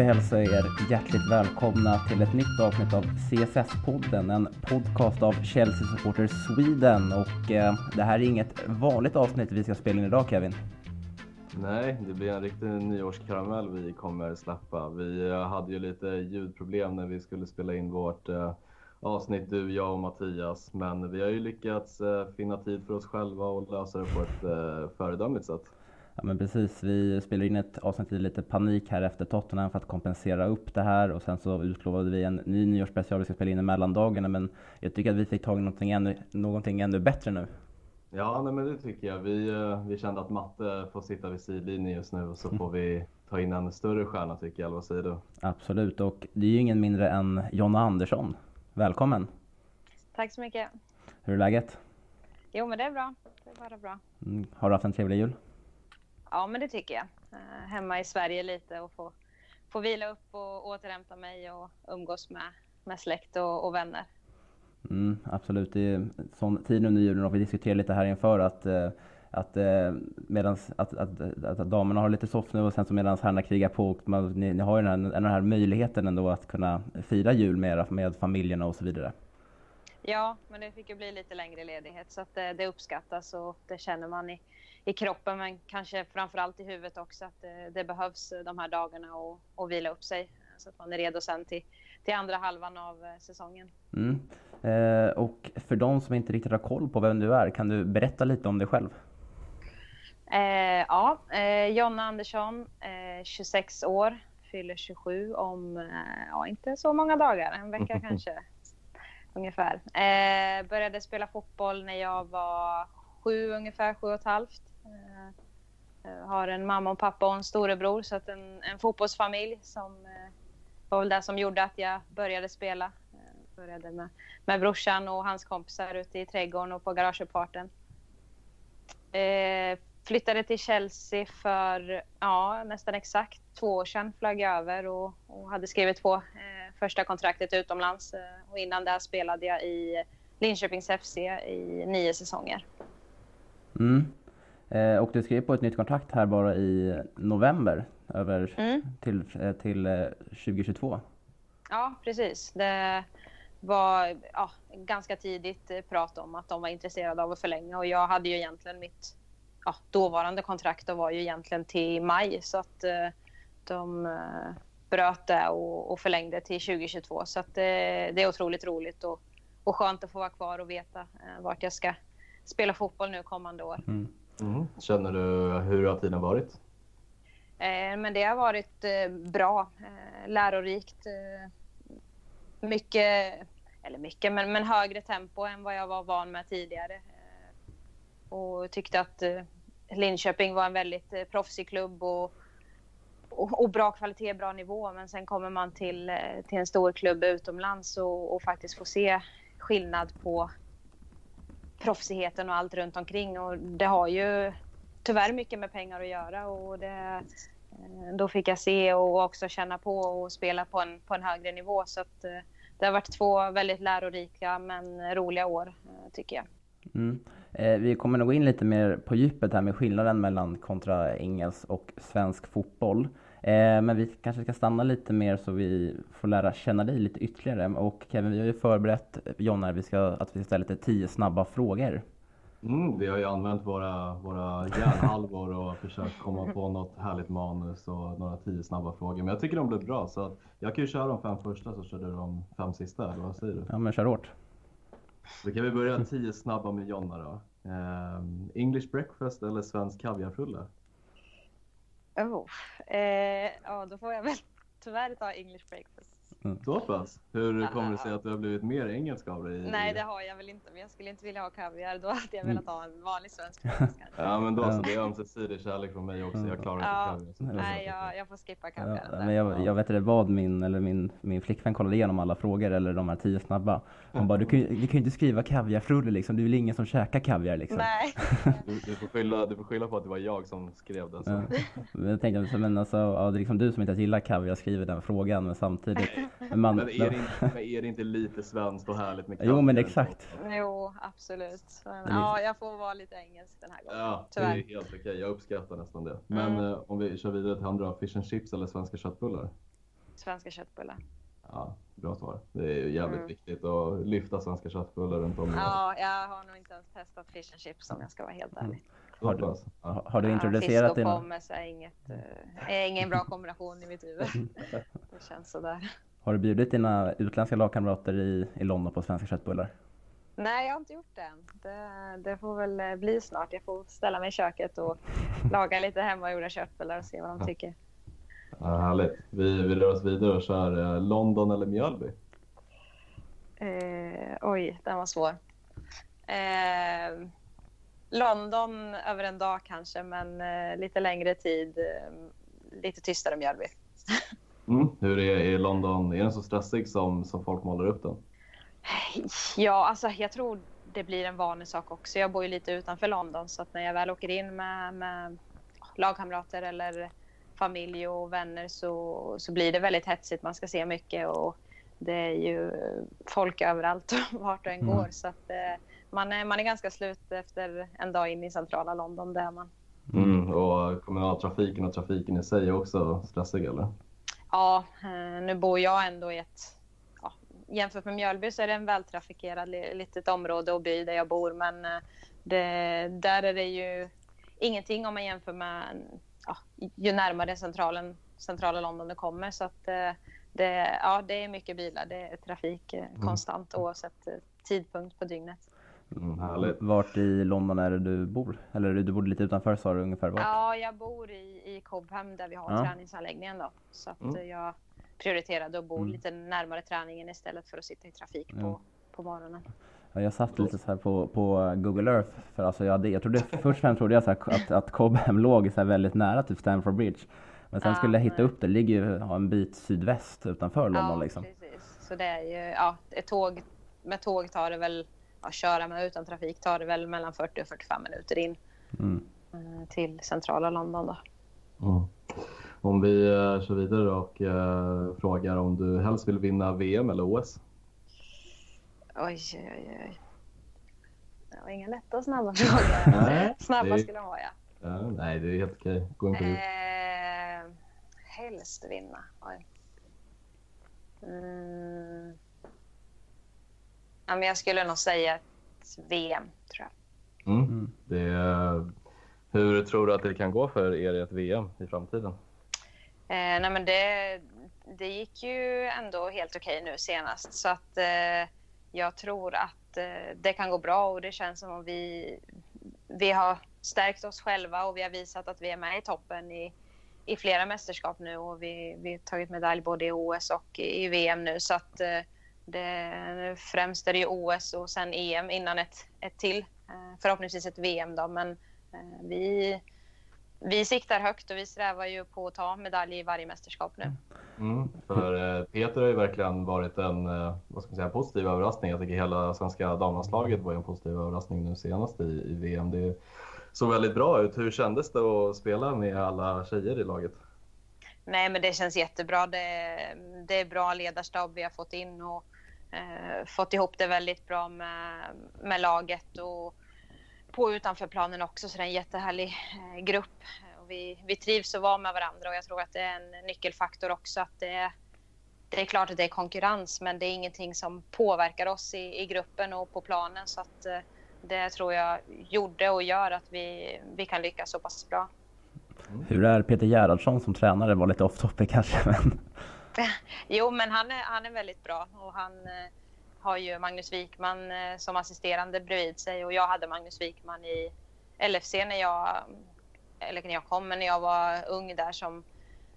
då får jag hälsa er hjärtligt välkomna till ett nytt avsnitt av CSS-podden, en podcast av Chelsea Supporters Sweden. Och eh, det här är inget vanligt avsnitt vi ska spela in idag Kevin. Nej, det blir en riktig nyårskaramell vi kommer släppa. Vi eh, hade ju lite ljudproblem när vi skulle spela in vårt eh, avsnitt, du, jag och Mattias. Men vi har ju lyckats eh, finna tid för oss själva och lösa det på ett eh, föredömligt sätt. Ja men precis, vi spelade in ett avsnitt i lite panik här efter Tottenham för att kompensera upp det här och sen så utlovade vi en ny nyårsspecial vi ska spela in i mellandagarna men jag tycker att vi fick tag i någonting ännu, någonting ännu bättre nu. Ja, nej, men det tycker jag. Vi, eh, vi kände att Matte får sitta vid sidlinjen just nu och så får vi ta in en större stjärna tycker jag, eller vad säger du? Absolut, och det är ju ingen mindre än Jonna Andersson. Välkommen! Tack så mycket! Hur är läget? Jo men det är bra, det är bara bra. Mm, har du haft en trevlig jul? Ja men det tycker jag. Eh, hemma i Sverige lite och få, få vila upp och återhämta mig och umgås med, med släkt och, och vänner. Mm, absolut, det är sån tid under julen och vi diskuterar lite här inför att eh, att, eh, medans, att, att, att, att, damerna har lite soft nu och sen så medan herrarna krigar på. Och man, ni, ni, har ju den här, den här möjligheten ändå att kunna fira jul med, med familjerna och så vidare. Ja, men det fick ju bli lite längre ledighet så att det, det uppskattas och det känner man i, i kroppen men kanske framförallt i huvudet också att det, det behövs de här dagarna och, och vila upp sig så att man är redo sen till, till andra halvan av eh, säsongen. Mm. Eh, och för de som inte riktigt har koll på vem du är, kan du berätta lite om dig själv? Eh, ja, eh, Jonna Andersson, eh, 26 år, fyller 27 om, eh, ja inte så många dagar, en vecka kanske ungefär. Eh, började spela fotboll när jag var sju ungefär, sju och ett halvt. Eh, har en mamma och pappa och en storebror så att en, en fotbollsfamilj som eh, var väl det som gjorde att jag började spela. Eh, började med, med brorsan och hans kompisar ute i trädgården och på garageuppfarten. Eh, flyttade till Chelsea för ja, nästan exakt två år sedan. Flög jag över och, och hade skrivit på eh, första kontraktet utomlands. Eh, och innan det spelade jag i Linköpings FC i nio säsonger. Mm. Eh, och du skrev på ett nytt kontrakt här bara i november över mm. till, eh, till 2022. Eh, ja, precis. Det var ja, ganska tidigt prat om att de var intresserade av att förlänga och jag hade ju egentligen mitt ja, dåvarande kontrakt var ju egentligen till maj så att eh, de eh, bröt det och, och, förlängde till 2022 så att eh, det är otroligt roligt och, och skönt att få vara kvar och veta vart jag ska spela fotboll nu kommande år. Mm. Mm. Känner du, hur har tiden varit? Eh, men det har varit eh, bra, eh, lärorikt. Eh, mycket, eller mycket, men, men högre tempo än vad jag var van med tidigare. Eh, och tyckte att eh, Linköping var en väldigt eh, proffsig klubb och, och, och, bra kvalitet, bra nivå. Men sen kommer man till, eh, till en stor klubb utomlands och, och faktiskt får se skillnad på proffsigheten och allt runt omkring. Och det har ju tyvärr mycket med pengar att göra och det, eh, då fick jag se och också känna på och spela på en, på en högre nivå. Så att, eh, det har varit två väldigt lärorika men roliga år eh, tycker jag. Mm. Eh, vi kommer nog gå in lite mer på djupet här med skillnaden mellan kontra engelsk och svensk fotboll. Eh, men vi kanske ska stanna lite mer så vi får lära känna dig lite ytterligare. Och Kevin, vi har ju förberett Jonna vi ska, att vi ska ställa lite tio snabba frågor. Mm, vi har ju använt våra, våra hjärnhalvor och försökt komma på något härligt manus och några tio snabba frågor. Men jag tycker de blev bra så jag kan ju köra de fem första så kör du de fem sista, eller vad säger du? Ja men kör hårt. Då kan vi börja tio snabba med Jonna då. Um, English breakfast eller svensk kaviarfrulle? Oh. Eh, ja, då får jag väl tyvärr ta English breakfast. Mm. Så pass? Hur kommer det sig att du har blivit mer engelsk av dig? Nej, det har jag väl inte. Men jag skulle inte vilja ha kaviar. Då hade jag velat ha en vanlig svensk Ja, men då så. Det är ömsesidig kärlek från mig också. Jag klarar ja, inte kaviar. Nej, jag, jag får skippa kaviar. Ja, men jag, jag vet inte vad min, eller min, min flickvän kollade igenom alla frågor eller de här tio snabba. Hon bara, du kan, du kan ju inte skriva kaviarfrulle liksom. Det är väl ingen som käkar kaviar liksom. Nej. Du, du, får skylla, du får skylla på att det var jag som skrev den. Så. Ja. Men jag tänkte, men alltså, ja, det är liksom du som inte gillar kaviar skriver den frågan, men samtidigt Men, man, Men är, det inte, men är det inte lite svenskt och härligt med Jo, men exakt. Jo, absolut. Men, ja, jag får vara lite engelsk den här gången. Ja, det är Tyvärr. helt okej. Jag uppskattar nästan det. Men Mm. eh, om vi kör vidare till andra, fish and chips eller svenska köttbullar? Svenska köttbullar. Ja, bra svar. Det är jävligt Mm. viktigt att lyfta svenska köttbullar runt om. Ja, jag har nog inte ens testat fish and chips om jag ska vara helt ärlig. Har du-. Ja. Har, du Ja, introducerat Fisk och pommes är, inget, eh, är ingen bra kombination i mitt huvud. Det känns sådär. Har du bjudit dina utländska lagkamrater i, i London på svenska köttbullar? Nej, jag har inte gjort det än. Det, det får väl eh, bli snart. Jag får ställa mig i köket och laga lite hemmagjorda köttbullar och se vad de tycker. Ja, härligt. Vi, vi rör oss vidare och kör eh, London eller Mjölby. Eh, oj, den var svår. Eh, London över en dag kanske, men eh, lite längre tid. Eh, lite tystare Mjölby. Mm. Hur är, är London? Är den så stressig som, som folk målar upp den? Ja, alltså jag tror det blir en vanlig sak också. Jag bor ju lite utanför London så att när jag väl åker in med, med lagkamrater eller familj och vänner så, så blir det väldigt hetsigt. Man ska se mycket och det är ju folk överallt vart du än Mm. går. Så att, eh, man, är, man är ganska slut efter en dag in i centrala London. Där man. Mm. Och kommunaltrafiken och trafiken i sig är också stressig eller? Ja, eh, nu bor jag ändå i ett... Ja, jämfört med Mjölby så är det en vältrafikerad li- litet område och by där jag bor. Men eh, det, där är det ju ingenting om man jämför med ja, ju närmare centralen, centrala London det kommer. Så att, eh, det, ja, det är mycket bilar. Det är trafik eh, konstant oavsett eh, tidpunkt på dygnet. Mm, härligt. Vart i London är det du bor? Eller du bor lite utanför sa du ungefär vart? Ja, jag bor i, i Cobham där vi har Ja. träningsanläggningen. Då, så att Mm. eh, jag prioriterade att bo Mm. lite närmare träningen istället för att sitta i trafik Ja. på, på morgonen. Ja, jag satt lite så här på, på Google Earth för alltså jag, hade, jag trodde, först och främst trodde jag så här att, att Cobham låg så här väldigt nära typ Stamford Bridge. Men sen Ja, skulle jag hitta nej. upp det, det ligger ju en bit sydväst utanför London ja, liksom. precis. Så det är ju, ja, ett tåg, med tåg tar det väl, ja, köra med utan trafik tar det väl mellan 40 och 45 minuter in Mm. eh, till centrala London då. Mm. Om vi eh, kör vidare och eh, frågar om du helst vill vinna VM eller OS? Oj, oj, oj. Det var inga lätta och snabba frågor. Nej, Snabba det- skulle de vara ja. Ja, nej, det är helt okej. Gå in på. Eh, helst vinna. Oj. Mm. Ja, men jag skulle nog säga ett VM, tror jag. Mm. Mm. Det är, hur tror du att det kan gå för er i ett VM i framtiden? Eh, nej, men det, det gick ju ändå helt okej nu senast. Så att eh, jag tror att eh, det kan gå bra och det känns som om vi, vi har stärkt oss själva och vi har visat att vi är med i toppen i, i flera mästerskap nu och vi, vi har tagit medalj både i OS och i, i VM nu. Så att eh, det, främst är det ju OS och sen EM innan ett, ett till. Eh, förhoppningsvis ett VM då, men eh, vi, vi siktar högt och vi strävar ju på att ta medalj i varje mästerskap nu. Mm. För eh, Peter har ju verkligen varit en vad ska man säga, positiv överraskning. Jag tycker hela svenska damlandslaget var en positiv överraskning nu senast i, i VM. Det såg väldigt bra ut. Hur kändes det att spela med alla tjejer i laget? Nej, men det känns jättebra. Det, det är bra ledarstab vi har fått in och eh, fått ihop det väldigt bra med, med laget och på och utanför planen också. Så det är en jättehärlig eh, grupp. Och vi, vi trivs att vara med varandra och jag tror att det är en nyckelfaktor också. Att det, är- det är klart att det är konkurrens, men det är ingenting som påverkar oss i, i gruppen och på planen. Så att eh, det tror jag gjorde och gör att vi, vi kan lyckas så pass bra. Hur är Peter Gerhardsson som tränare? var lite off topic kanske men... Jo, men han är, han är väldigt bra och han eh, har ju Magnus Wikman eh, som assisterande bredvid sig och jag hade Magnus Wikman i LFC när jag, eller när jag kom, men när jag var ung där som,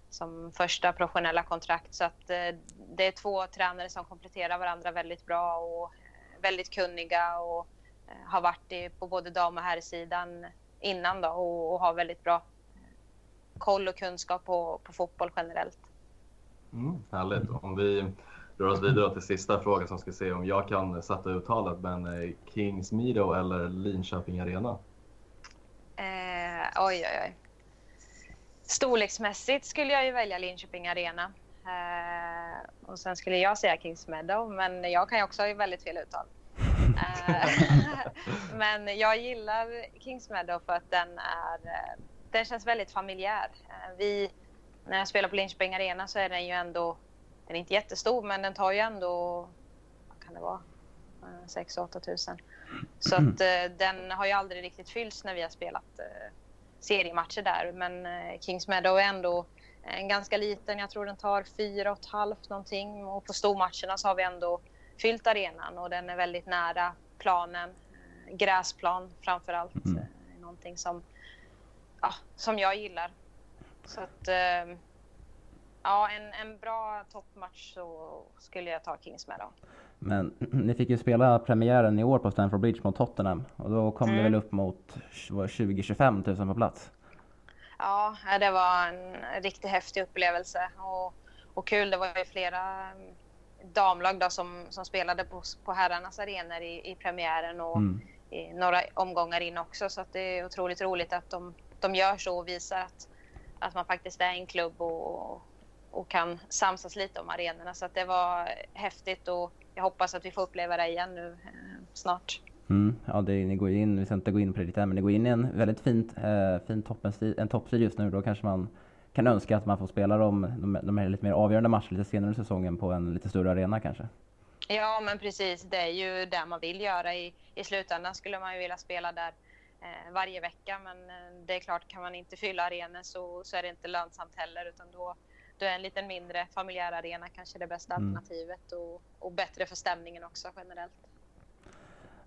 som första professionella kontrakt. Så att eh, det är två tränare som kompletterar varandra väldigt bra och väldigt kunniga och har varit i, på både dam och herrsidan innan då och, och har väldigt bra koll och kunskap på, på fotboll generellt. Mm. Härligt. Om vi rör oss vidare till sista frågan som ska se om jag kan sätta uttalet. Men eh, Kings Meadow eller Linköping Arena? Eh, oj, oj, oj. Storleksmässigt skulle jag ju välja Linköping Arena. Eh, och sen skulle jag säga Kings Meadow, men jag kan ju också ha väldigt fel uttal. Eh, men jag gillar Kings Meadow för att den är, den känns väldigt familjär. Vi, när jag spelar på Linköping Arena så är den ju ändå, den är inte jättestor men den tar ju ändå, vad kan det vara, 6-8 tusen. Så att den har ju aldrig riktigt fyllts när vi har spelat seriematcher där. Men Kings Meadow är ändå en ganska liten. Jag tror den tar fyra och ett halvt någonting och på stormatcherna så har vi ändå fyllt arenan och den är väldigt nära planen. Eh, gräsplan framför allt. Mm. Eh, någonting som, ja, som jag gillar. Så att eh, ja, en, en bra toppmatch så skulle jag ta Kings Meadow. Men ni fick ju spela premiären i år på Stamford Bridge mot Tottenham och då kom mm. det väl upp mot 20-25 000 på plats? Ja, det var en riktigt häftig upplevelse och, och kul. Det var ju flera mm, damlag då som, som spelade på, på herrarnas arenor i, i premiären och mm. i några omgångar in också. Så det är otroligt roligt att de, de gör så och visar att, att man faktiskt är en klubb och, och kan samsas lite om arenorna. Så det var häftigt och jag hoppas att vi får uppleva det igen nu eh, snart. Mm, ja, det, ni går in, vi ska inte gå in på det lite men ni går in i en väldigt fint, eh, fin toppstrid, en just nu. Då kanske man kan önska att man får spela de, de, de här lite mer avgörande matcherna lite senare i säsongen på en lite större arena kanske. Ja, men precis. Det är ju det man vill göra. I, i slutändan skulle man ju vilja spela där varje vecka, men eh, det är klart, kan man inte fylla arenor så, så är det inte lönsamt heller, utan då, då är en lite mindre familjär arena kanske det bästa mm. alternativet och, och bättre för stämningen också generellt.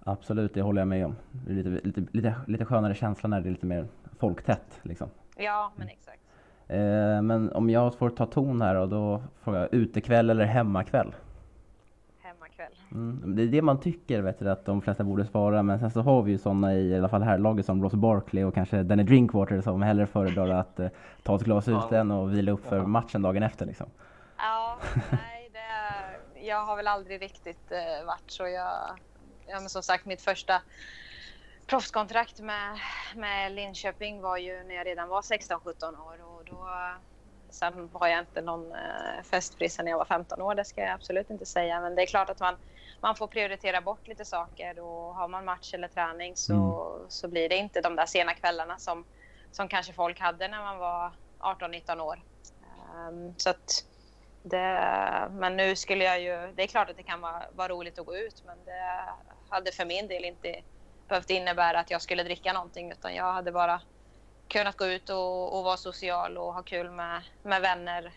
Absolut, det håller jag med om. Det är lite, lite, lite, lite skönare känsla när det är lite mer folktätt. Liksom. Ja, men exakt. Eh, men om jag får ta ton här och då frågar jag utekväll eller hemmakväll? Hemmakväll. Mm, det är det man tycker vet du, att de flesta borde svara men sen så har vi ju sådana i, i alla fall här laget som Ross Barkley och kanske Danny Drinkwater som hellre föredrar att eh, ta ett glas ute och vila upp för matchen dagen efter liksom. Ja, nej det, jag har väl aldrig riktigt eh, varit så jag ja, men som sagt mitt första proffskontrakt med, med Linköping var ju när jag redan var 16-17 år och då sen har jag inte någon eh, festfrissa när jag var 15 år, det ska jag absolut inte säga. Men det är klart att man, man får prioritera bort lite saker och har man match eller träning så, mm. så blir det inte de där sena kvällarna som, som kanske folk hade när man var 18-19 år. Um, så det, men nu skulle jag ju, det är klart att det kan vara, vara roligt att gå ut men det hade för min del inte behövt innebära att jag skulle dricka någonting utan jag hade bara kunnat gå ut och, och vara social och ha kul med, med vänner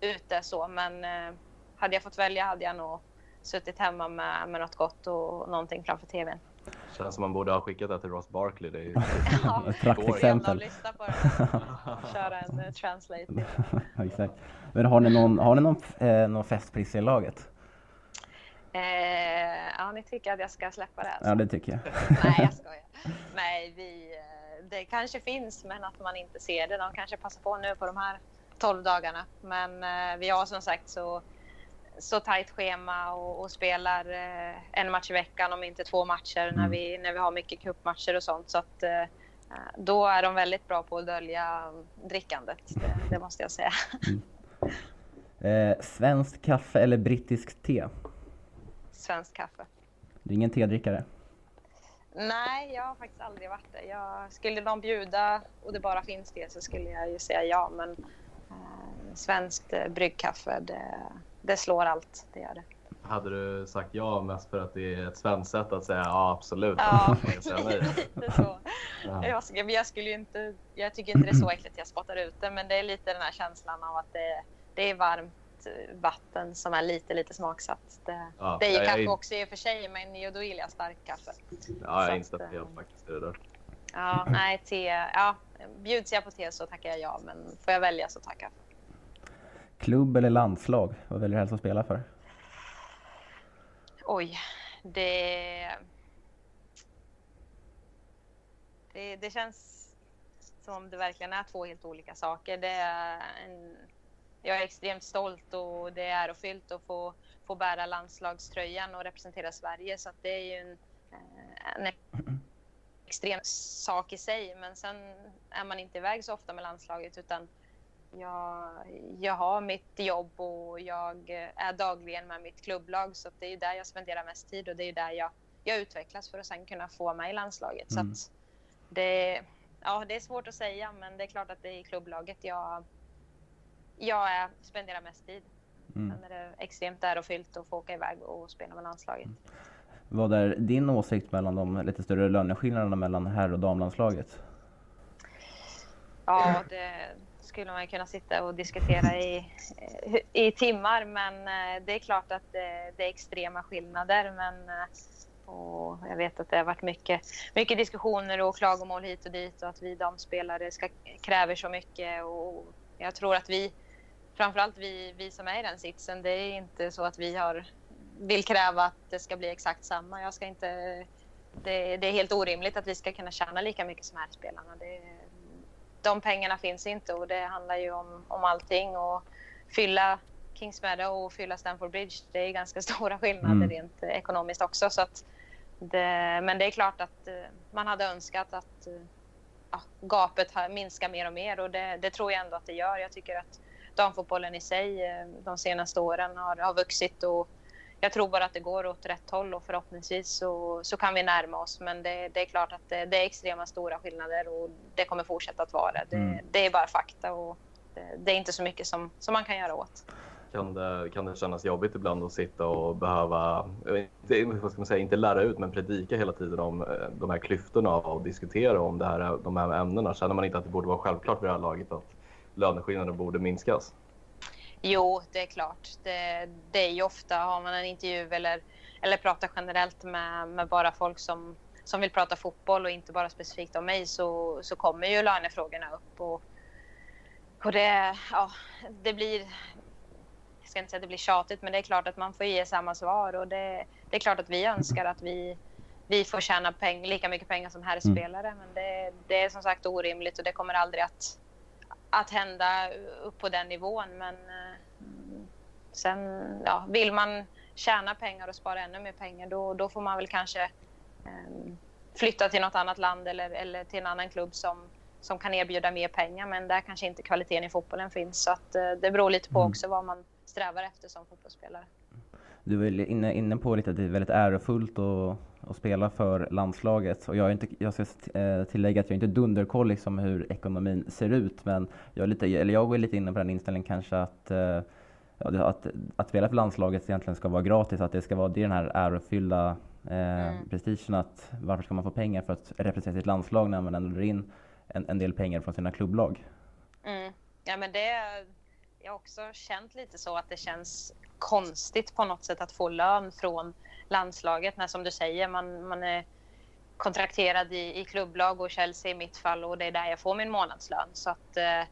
ute så men eh, hade jag fått välja hade jag nog suttit hemma med, med något gott och någonting framför tvn. Känns som man borde ha skickat det till Ross Barkley. Det är ju ja, ett praktexempel. lyssna på det. Köra en uh, translate. Exakt. Men har ni någon, har ni någon, eh, någon festpris i laget? Eh, ja, ni tycker att jag ska släppa det? Alltså. Ja, det tycker jag. Nej, jag skojar. Nej, vi, eh, det kanske finns, men att man inte ser det. De kanske passar på nu på de här 12 dagarna. Men eh, vi har som sagt så, så tajt schema och, och spelar eh, en match i veckan, om inte två matcher, mm. när, vi, när vi har mycket cupmatcher och sånt. Så att, eh, då är de väldigt bra på att dölja drickandet, det, det måste jag säga. Mm. Svenskt kaffe eller brittiskt te? Svenskt kaffe. Du är ingen tedrickare? Nej, jag har faktiskt aldrig varit det. Jag, skulle de bjuda och det bara finns det så skulle jag ju säga ja. Men eh, svenskt eh, bryggkaffe, det, det slår allt. Det gör det. Hade du sagt ja mest för att det är ett svenskt sätt att säga ja absolut? Ja, lite så. Ja. Jag, jag, skulle inte, jag tycker inte det är så äckligt att jag spottar ut det men det är lite den här känslan av att det, det är varmt vatten som är lite, lite smaksatt. Det, ja, det är ju kaffe är... också i och för sig, men då gillar jag starkt kaffe. Ja, jag instämmer helt eh, faktiskt i det där. Ja, nej, te. Ja, bjuds jag på te så tackar jag ja, men får jag välja så tackar jag. Klubb eller landslag? Vad väljer du helst att spela för? Oj, det... Det, det känns som om det verkligen är två helt olika saker. Det är en jag är extremt stolt och det är ärofyllt att få, få bära landslagströjan och representera Sverige. Så det är ju en, eh, en extrem sak i sig. Men sen är man inte iväg så ofta med landslaget utan jag, jag har mitt jobb och jag är dagligen med mitt klubblag så det är där jag spenderar mest tid och det är där jag, jag utvecklas för att sen kunna få mig i landslaget. Mm. Så det, ja, det är svårt att säga men det är klart att det är i klubblaget jag, jag är, spenderar mest tid. Mm. Sen är det extremt ärofyllt att få åka iväg och spela med landslaget. Mm. Vad är din åsikt mellan de lite större löneskillnaderna mellan herr och damlandslaget? Ja, det skulle man kunna sitta och diskutera i, i timmar. Men eh, det är klart att det, det är extrema skillnader. Men eh, och jag vet att det har varit mycket, mycket diskussioner och klagomål hit och dit och att vi damspelare ska, kräver så mycket. Och jag tror att vi, framförallt vi, vi som är i den sitsen, det är inte så att vi har, vill kräva att det ska bli exakt samma. Jag ska inte, det, det är helt orimligt att vi ska kunna tjäna lika mycket som här spelarna. Det, de pengarna finns inte och det handlar ju om, om allting. Och fylla Kings Meadow och fylla Stamford Bridge, det är ganska stora skillnader mm. rent ekonomiskt också. Så att det, men det är klart att uh, man hade önskat att uh, ja, gapet minskar mer och mer och det, det, tror jag ändå att det gör. Jag tycker att damfotbollen i sig uh, de senaste åren har, har vuxit och jag tror bara att det går åt rätt håll och förhoppningsvis så, så kan vi närma oss. Men det, det är klart att det, det, är extrema stora skillnader och det kommer fortsätta att vara det. Mm. Det är bara fakta och det, det, är inte så mycket som, som man kan göra åt. Kan det, kan det kännas jobbigt ibland att sitta och behöva, inte, vad ska man säga, inte lära ut men predika hela tiden om eh, de här klyftorna och diskutera om det här, de här ämnena? Känner man inte att det borde vara självklart vid det här laget att löneskillnader borde minskas? Jo, det är klart. Det, det är ju ofta, har man en intervju eller, eller pratar generellt med, med bara folk som, som vill prata fotboll och inte bara specifikt om mig så, så kommer ju lönefrågorna upp. Och, och det, ja, det blir, jag ska inte säga att det blir tjatigt, men det är klart att man får ge samma svar. Och det, det är klart att vi önskar att vi, vi får tjäna peng, lika mycket pengar som herrspelare. Mm. Men det, det är som sagt orimligt och det kommer aldrig att att hända upp på den nivån. Men eh, sen ja, vill man tjäna pengar och spara ännu mer pengar då, då får man väl kanske eh, flytta till något annat land eller, eller till en annan klubb som, som kan erbjuda mer pengar. Men där kanske inte kvaliteten i fotbollen finns. Så att, eh, det beror lite på mm. också vad man strävar efter som fotbollsspelare. Du var inne, inne på lite att det är väldigt ärofullt att, att spela för landslaget. Och jag, är inte, jag ska eh, tillägga att jag är inte dunderkoll liksom hur ekonomin ser ut, men jag är lite, eller jag är lite inne på den inställningen kanske att eh, att, att spela för landslaget egentligen ska vara gratis, att det ska vara det den här ärofyllda eh, mm. prestigen att varför ska man få pengar för att representera sitt landslag när man ändå drar in en, en del pengar från sina klubblag? Mm. Ja men det, jag har också känt lite så att det känns konstigt på något sätt att få lön från landslaget när som du säger man, man är kontrakterad i, i klubblag och Chelsea i mitt fall och det är där jag får min månadslön. Så att eh,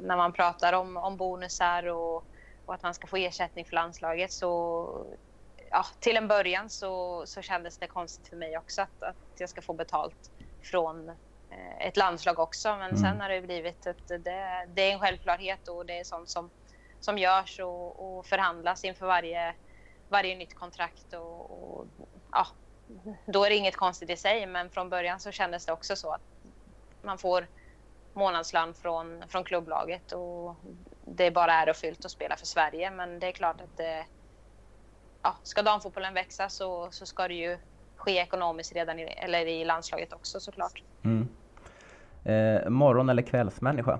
när man pratar om, om bonusar och, och, att man ska få ersättning för landslaget så ja, till en början så, så kändes det konstigt för mig också att, att jag ska få betalt från eh, ett landslag också. Men mm. sen har det blivit att det, det är en självklarhet och det är sånt som som görs och, och förhandlas inför varje, varje nytt kontrakt. Och, och, ja, då är det inget konstigt i sig, men från början så kändes det också så att man får månadslön från, från klubblaget och det är bara ärofyllt att spela för Sverige. Men det är klart att det, ja, ska damfotbollen växa så, så ska det ju ske ekonomiskt redan i, eller i landslaget också såklart. Mm. Eh, morgon eller kvällsmänniska?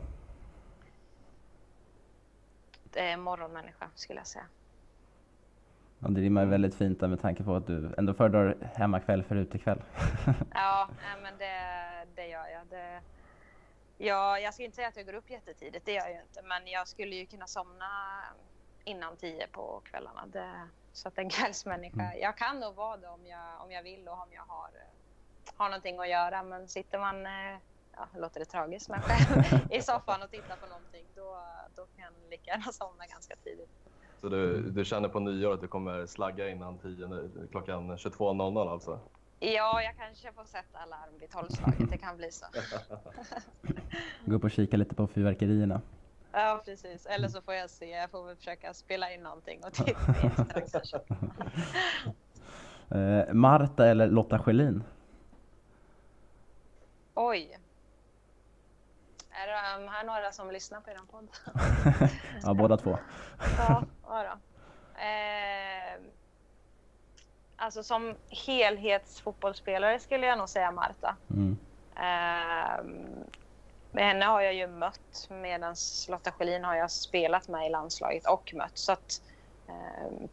eh, morgonmänniska skulle jag säga. Ja, det rimmar väldigt fint där med tanke på att du ändå föredrar hemmakväll för utekväll. ja, men det, det gör jag. Det, ja, jag ska inte säga att jag går upp jättetidigt, det gör jag inte. Men jag skulle ju kunna somna innan tio på kvällarna. Det, så att en kvällsmänniska. Mm. Jag kan nog vara det om jag, om jag vill och om jag har, har någonting att göra. Men sitter man eh, ja, låter det tragiskt, men själv i soffan och tittar på någonting, då, då kan jag lika gärna somna ganska tidigt. Så du, du känner på nyår att du kommer slagga innan 10, klockan 22.00 alltså? Ja, jag kanske får sätta alarm vid tolvslaget. Det kan bli så. Gå upp och kika lite på fyrverkerierna. Ja, precis. Eller så får jag se. Jag får väl försöka spela in någonting och titta eh, Marta eller Lotta Schelin? Oj. De här några som lyssnar på er podd. ja, båda två. ja, ja. Eh, alltså som helhetsfotbollsspelare skulle jag nog säga Marta. Mm. Eh, med henne har jag ju mött medan Lotta Schelin har jag spelat med i landslaget och mött. Så att, eh,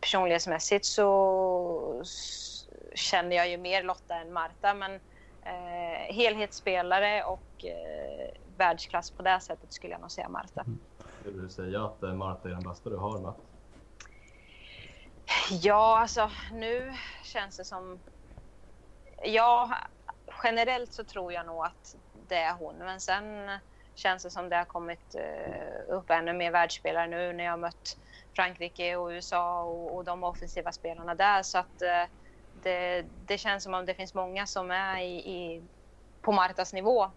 personlighetsmässigt så känner jag ju mer Lotta än Marta. Men eh, helhetsspelare och eh, världsklass på det sättet skulle jag nog säga Marta. Mm. Skulle du säga att eh, Marta är den bästa du har mött? Ja, alltså nu känns det som... Ja, generellt så tror jag nog att det är hon. Men sen känns det som det har kommit uh, upp ännu mer världsspelare nu när jag har mött Frankrike och USA och, och de offensiva spelarna där. Så att uh, det, eh, det, känns som om det finns många som är i, i på Martas nivå.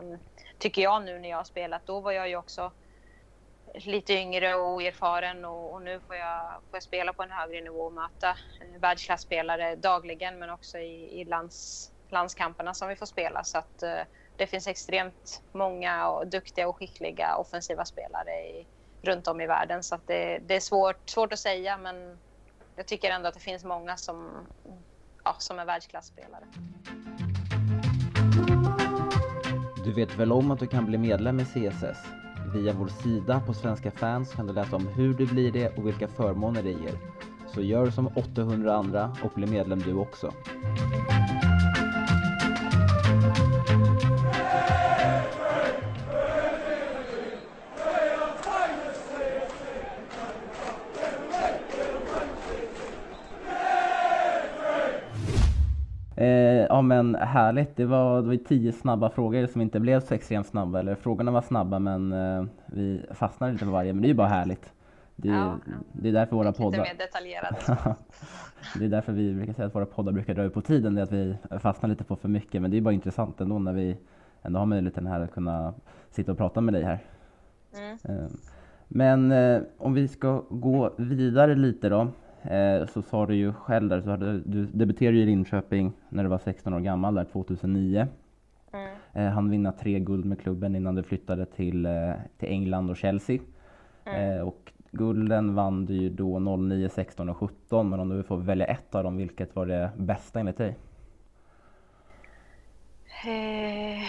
Um, tycker jag nu när jag har spelat. Då var jag ju också lite yngre och oerfaren och, och, nu får jag, får jag spela på en högre nivå och möta eh, världsklasspelare dagligen men också i, i lands, landskamperna som vi får spela. Så att uh, det finns extremt många och duktiga och skickliga offensiva spelare i, runt om i världen. Så att det, det är svårt, svårt att säga men jag tycker ändå att det finns många som, ja, som är världsklasspelare. Du vet väl om att du kan bli medlem i CSS? Via vår sida på Svenska fans kan du läsa om hur du blir det och vilka förmåner det ger. Så gör som 800 andra och bli medlem du också. Eh, ja men härligt, det var, det var tio snabba frågor som inte blev så extremt snabba. Eller frågorna var snabba men eh, vi fastnade lite på varje. Men det är ju bara härligt. Det, ja, det är därför våra poddar... Lite mer detaljerade. det är därför vi brukar säga att våra poddar brukar dra ut på tiden. Det är att vi fastnar lite på för mycket. Men det är bara intressant ändå när vi ändå har möjligheten här att kunna sitta och prata med dig här. Mm. Eh, men eh, om vi ska gå vidare lite då. Eh, så sa du ju själv där, så hade, du debuterade i Linköping när du var 16 år gammal, där 2009. Mm. Eh, han vinna tre guld med klubben innan du flyttade till, eh, till England och Chelsea. Mm. Eh, och gulden vann du ju då 09, 16 och 17, men om du får välja ett av dem, vilket var det bästa enligt dig? Eh,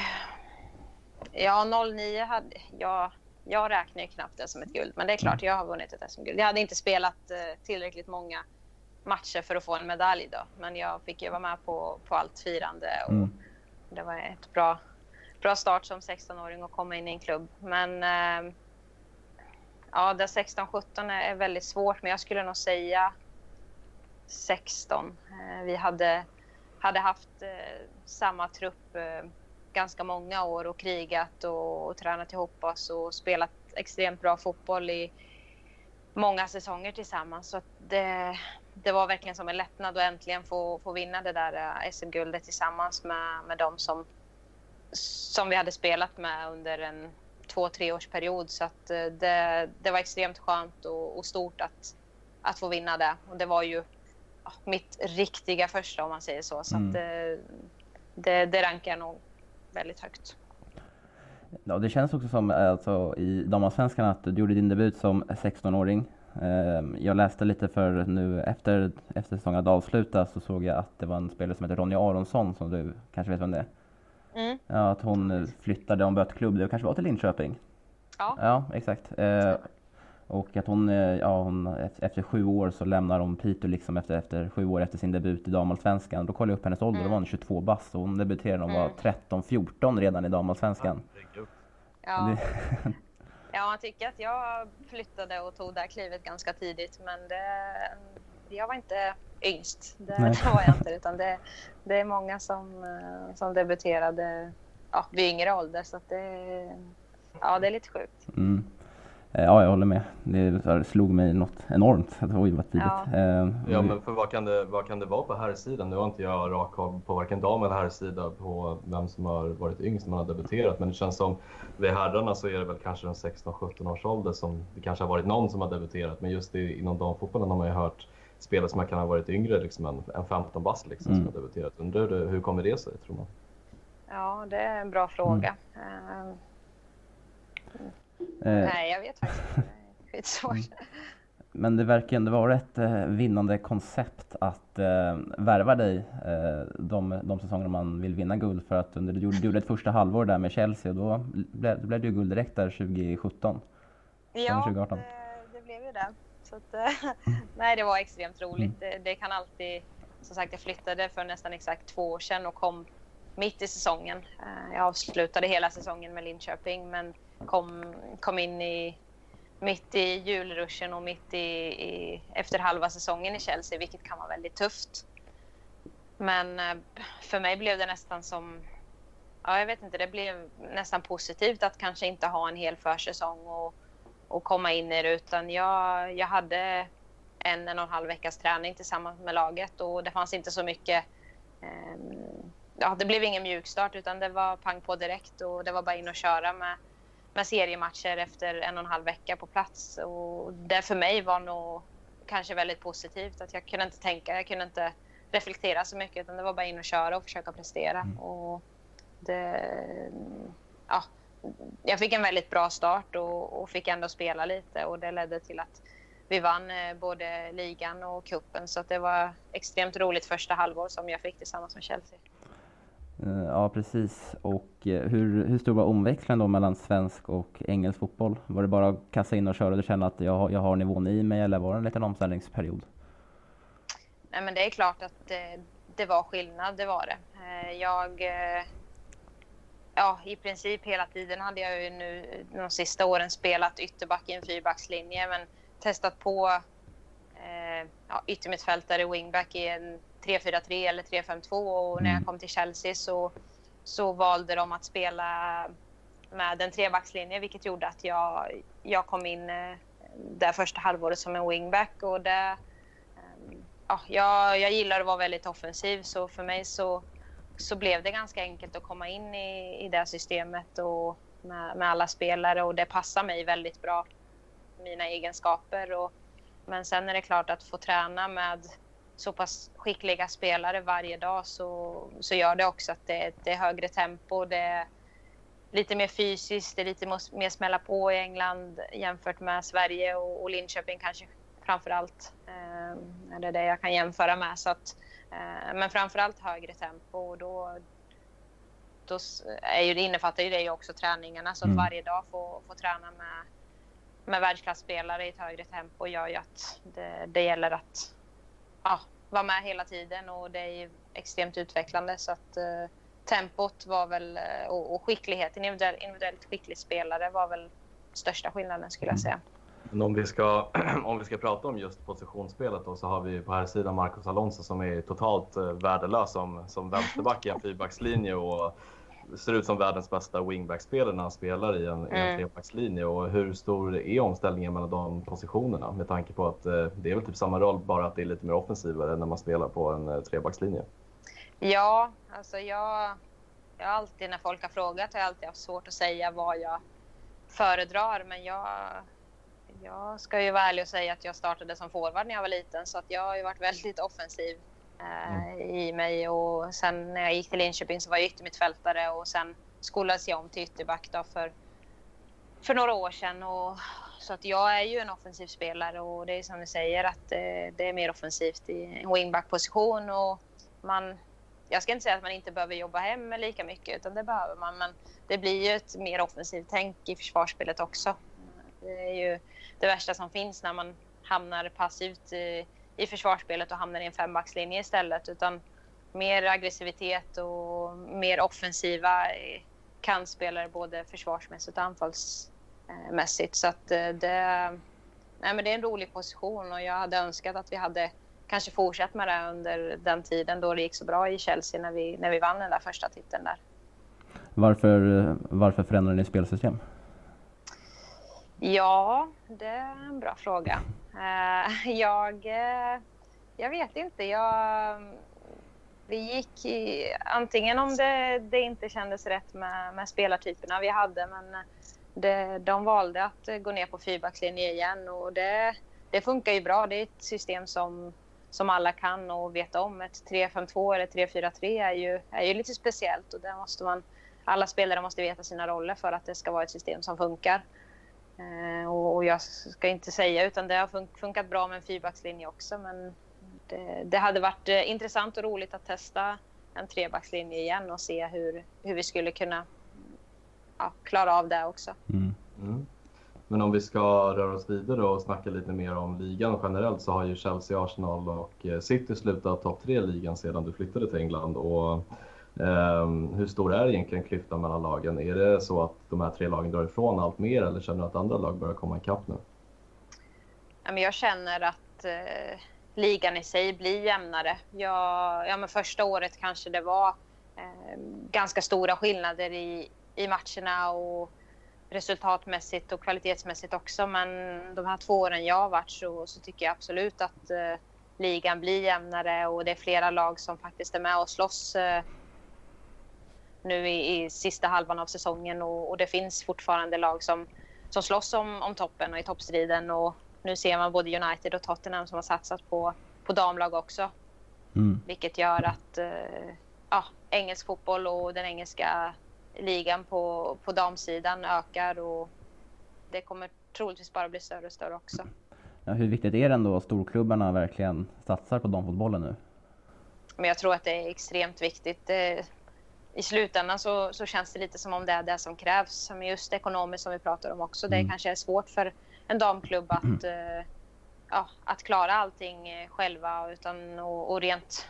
ja, 09 hade jag jag räknar ju knappt det som ett guld, men det är klart, mm. jag har vunnit ett SM-guld. Jag hade inte spelat eh, tillräckligt många matcher för att få en medalj då, men jag fick ju vara med på, på allt firande och mm. det var ett bra, bra start som 16-åring att komma in i en klubb. Men eh, ja, det 16-17 är väldigt svårt, men jag skulle nog säga 16. Eh, vi hade, hade haft eh, samma trupp ganska många år och krigat och, och tränat ihop oss och spelat extremt bra fotboll i många säsonger tillsammans. Så det, det var verkligen som en lättnad att äntligen få, få vinna det där eh, SM-guldet tillsammans med, med dem som, som vi hade spelat med under en två, tre års period. Så att eh, det, det var extremt skönt och, och, stort att, att få vinna det. Och det var ju mitt riktiga första om man säger så. Så mm. att det, eh, det, det rankar jag nog väldigt högt. Ja, det känns också som alltså, i damallsvenskan att du gjorde din debut som 16-åring. Ehm, jag läste lite för nu efter, efter säsongen hade avslutats så såg jag att det var en spelare som heter Ronja Aronsson som du kanske vet vem det är? Mm. Ja, att hon flyttade och bytte klubb. Det kanske var till Linköping? Ja. Ja, exakt. Och att hon, eh, ja, hon, efter sju år så lämnar hon Piteå liksom efter, efter sju år efter sin debut i damallsvenskan. Då kollade jag upp hennes ålder, mm. då var hon 22 bast och hon debuterade när hon mm. var 13-14 redan i damallsvenskan. Ja. ja, man tycker att jag flyttade och tog det här klivet ganska tidigt men det, jag var inte yngst. Det, det var jag inte utan det, det är många som, eh, som debuterade ja, vid yngre ålder så att det, ja, det är lite sjukt. Mm. Eh, ja, jag håller med. Det slog mig något enormt. Oj, vad tidigt. Ja. Eh, ja, men för vad kan, det, vad kan det vara på här sidan? Nu har inte jag rak koll på varken dam eller här sida på vem som har varit yngst när man har debuterat. Men det känns som vid herrarna så är det väl kanske en 16-17 års ålder som det kanske har varit någon som har debuterat. Men just i, inom damfotbollen har man ju hört spelare som kan ha varit yngre liksom än, än 15 bast liksom, mm. som har debuterat. Undrar hur kommer det sig tror man? Ja, det är en bra fråga. Mm. Uh Nej, jag vet faktiskt inte. Skitsvårt. Mm. Men det verkar ändå vara ett eh, vinnande koncept att eh, värva dig eh, de, de säsonger man vill vinna guld. För att under, du gjorde ett första halvår där med Chelsea och då blev, då blev det ju guld direkt där 2017. Ja, 2018. Det, det blev ju det. Så att, eh, nej, det var extremt roligt. Mm. Det, det, kan alltid... Som sagt, jag flyttade för nästan exakt två år sedan och kom mitt i säsongen. Eh, jag avslutade hela säsongen med Linköping men kom, kom in i mitt i julruschen och mitt i, i, efter halva säsongen i Chelsea, vilket kan vara väldigt tufft. Men eh, för mig blev det nästan som, ja jag vet inte, det blev nästan positivt att kanske inte ha en hel försäsong och, och komma in i det, utan jag, jag hade en, en och en halv veckas träning tillsammans med laget och det fanns inte så mycket eh, ja, det blev ingen mjukstart utan det var pang på direkt och det var bara in och köra med med seriematcher efter en och en halv vecka på plats. Och det för mig var nog kanske väldigt positivt. Att jag kunde inte tänka, jag kunde inte reflektera så mycket utan det var bara in och köra och försöka prestera. Mm. Och det, ja, jag fick en väldigt bra start och, och, fick ändå spela lite och det ledde till att vi vann eh, både ligan och kuppen så det var extremt roligt första halvår som jag fick tillsammans med Chelsea. Eh, ja, precis. Och eh, hur, hur stor var omväxlingen då mellan svensk och engelsk fotboll? Var det bara att kasta in och köra och känna att jag, jag har nivån i mig eller var det en liten omställningsperiod? Nej, men det är klart att det, det var skillnad, det var det. Eh, jag... Ja, i princip hela tiden hade jag ju nu de sista åren spelat ytterback i en fyrbackslinje men testat på eh, ja, yttermittfältare, wingback i en 3-4-3 eller 3-5-2 och när jag mm. kom till Chelsea så, så valde de att spela med en trebackslinje vilket gjorde att jag, jag kom in eh, det första halvåret som en wingback och det, eh, ja, jag, jag gillar att vara väldigt offensiv så för mig så, så blev det ganska enkelt att komma in i, i det systemet och med, med alla spelare och det passar mig väldigt bra, mina egenskaper. Och, men sen är det klart att få träna med så pass skickliga spelare varje dag så, så gör det också att det, det är högre tempo. Det är lite mer fysiskt, det är lite mer smälla på i England jämfört med Sverige och, och Linköping kanske framför allt. Eh, det är det jag kan jämföra med. Så att, eh, men framför allt högre tempo och då, då är ju, det innefattar ju det också träningarna. Så att mm. varje dag få, få träna med, med världsklasspelare i ett högre tempo gör ju att det, det gäller att ja, vara med hela tiden och det är extremt utvecklande. Så att eh, tempot var väl, eh, och, och skickligheten, individuell, individuellt skicklig spelare var väl största skillnaden skulle jag säga. Men om vi, ska, om vi ska prata om just positionsspelet då, så har vi på här sidan Marcos Alonso som är totalt eh, värdelös som, som vänsterback i en fyrbackslinje och ser ut som världens bästa wingback-spelare när han spelar i en, mm. trebackslinje. Och hur stor är omställningen mellan de positionerna? Med tanke på att eh, det är väl typ samma roll, bara att det är lite mer offensivare när man spelar på en eh, trebackslinje. Ja, alltså jag, jag har alltid när folk har frågat har jag alltid haft svårt att säga vad jag föredrar. Men jag, jag ska ju vara ärlig och säga att jag startade som forward när jag var liten så att jag har ju varit väldigt offensiv mm. i mig. Och sen när jag gick till Linköping så var jag yttermittfältare och sen skolades jag om till ytterback då för, för några år sedan. Och, så att jag är ju en offensiv spelare och det är som du säger att det, det är mer offensivt i en wingback-position. Och man, jag ska inte säga att man inte behöver jobba hem lika mycket utan det behöver man. Men det blir ju ett mer offensivt tänk i försvarsspelet också. Det är ju det värsta som finns när man hamnar passivt i, i försvarsspelet och hamnar i en fembackslinje istället. Utan mer aggressivitet och mer offensiva eh, kantspelare både försvarsmässigt och anfallsmässigt. Så att eh, det, nej men det är en rolig position och jag hade önskat att vi hade kanske fortsatt med det under den tiden då det gick så bra i Chelsea när vi, när vi vann den där första titeln där. Varför, eh, varför förändrade ni spelsystem? Ja, det är en bra fråga. Eh, jag, eh, jag vet inte. Jag, vi gick i, antingen om det, det inte kändes rätt med, med spelartyperna vi hade men det, de valde att gå ner på fyrbackslinje igen och det, det funkar ju bra. Det är ett system som, som alla kan och vet om. Ett 3-5-2 eller 3-4-3 är ju, är ju lite speciellt och det måste man alla spelare måste veta sina roller för att det ska vara ett system som funkar. Eh, och, och, jag ska inte säga utan det har fun funkat bra med en fyrbackslinje också men det, det, hade varit eh, intressant och roligt att testa en trebackslinje igen och se hur, hur vi skulle kunna ja, klara av det också. Mm. Mm. Men om vi ska röra oss vidare och snacka lite mer om ligan generellt så har ju Chelsea, Arsenal och eh, City slutat topp tre i ligan sedan du flyttade till England. Och, Ehm, hur stor är egentligen klyftan mellan lagen? Är det så att de här tre lagen drar ifrån allt mer eller känner du att andra lag börjar komma ikapp nu? Jag känner att eh, ligan i sig blir jämnare. Jag, ja, men första året kanske det var eh, ganska stora skillnader i, i matcherna och resultatmässigt och kvalitetsmässigt också. Men de här två åren jag har varit så, så tycker jag absolut att eh, ligan blir jämnare och det är flera lag som faktiskt är med och slåss eh, nu i, i, sista halvan av säsongen och, och, det finns fortfarande lag som, som slåss om, om toppen och i toppstriden. Och nu ser man både United och Tottenham som har satsat på, på damlag också. Mm. Vilket gör att eh, ja, engelsk fotboll och den engelska ligan på, på damsidan ökar och det kommer troligtvis bara bli större och större också. Ja, hur viktigt är det ändå att storklubbarna verkligen satsar på damfotbollen nu? Men jag tror att det är extremt viktigt. Det, I slutändan så, så, känns det lite som om det är det som krävs. Men just ekonomiskt som vi pratar om också. Mm. Det kanske är svårt för en damklubb att, mm. uh, ja, att klara allting eh, själva. Utan, och, och rent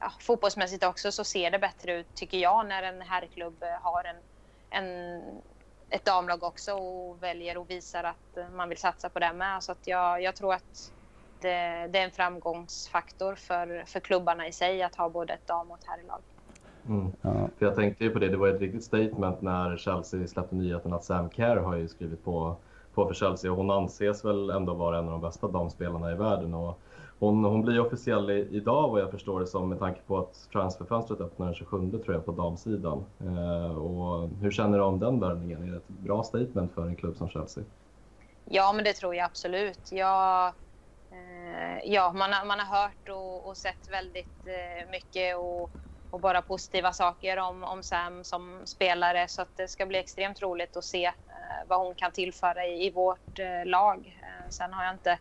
ja, fotbollsmässigt också så ser det bättre ut tycker jag när en herrklubb eh, har en, en, ett damlag också och väljer och visar att eh, man vill satsa på det med. Så att jag, jag tror att det, det, är en framgångsfaktor för, för klubbarna i sig att ha både ett dam och ett herrlag. Mm. Ja. För jag tänkte ju på det, det var ett riktigt statement när Chelsea släppte nyheten att Sam Kerr har ju skrivit på, på för Chelsea och hon anses väl ändå vara en av de bästa damspelarna i världen. Och hon, hon blir officiell i, idag vad jag förstår det som med tanke på att transferfönstret öppnar den 27 tror jag på damsidan. Eh, och hur känner du om den värvningen? Är det ett bra statement för en klubb som Chelsea? Ja, men det tror jag absolut. Jag, eh, ja, man, har, man har hört och, och sett väldigt eh, mycket och, och, bara positiva saker om, om Sam som spelare så att det ska bli extremt roligt att se eh, vad hon kan tillföra i, i vårt eh, lag. Eh, sen har jag inte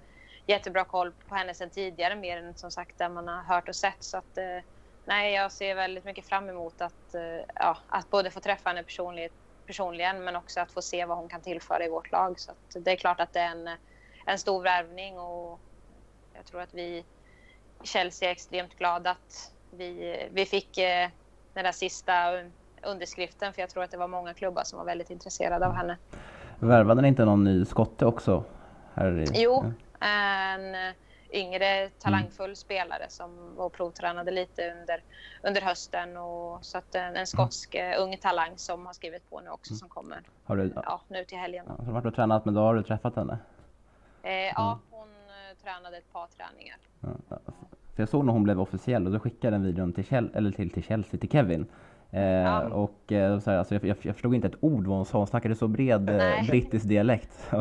jättebra koll på henne sen tidigare mer än som sagt det man har hört och sett. Så att, eh, nej, jag ser väldigt mycket fram emot att, eh, ja, att både få träffa henne personligt, personligen men också att få se vad hon kan tillföra i vårt lag. Så det är klart att det är en, en stor värvning och jag tror att vi Chelsea är extremt glada att vi, vi fick eh, den där sista underskriften för jag tror att det var många klubbar som var väldigt intresserade av henne. Värvade ni inte någon ny skotte också? Här i... Jo, en yngre talangfull mm. spelare som var provtränade lite under, under hösten. Och, så att en, en skotsk mm. ung talang som har skrivit på nu också mm. som kommer har du, ja, nu till helgen. Ja, så har du tränat med då har du träffat henne? Eh, ja, hon eh, tränade ett par träningar. Ja, för jag såg när hon blev officiell och då skickade den videon till, Chel eller till, till Chelsea, till Kevin. Eh, ja. Och eh, så här, alltså, jag, jag, förstod inte ett ord vad hon sa, hon snackade så bred eh, brittisk dialekt.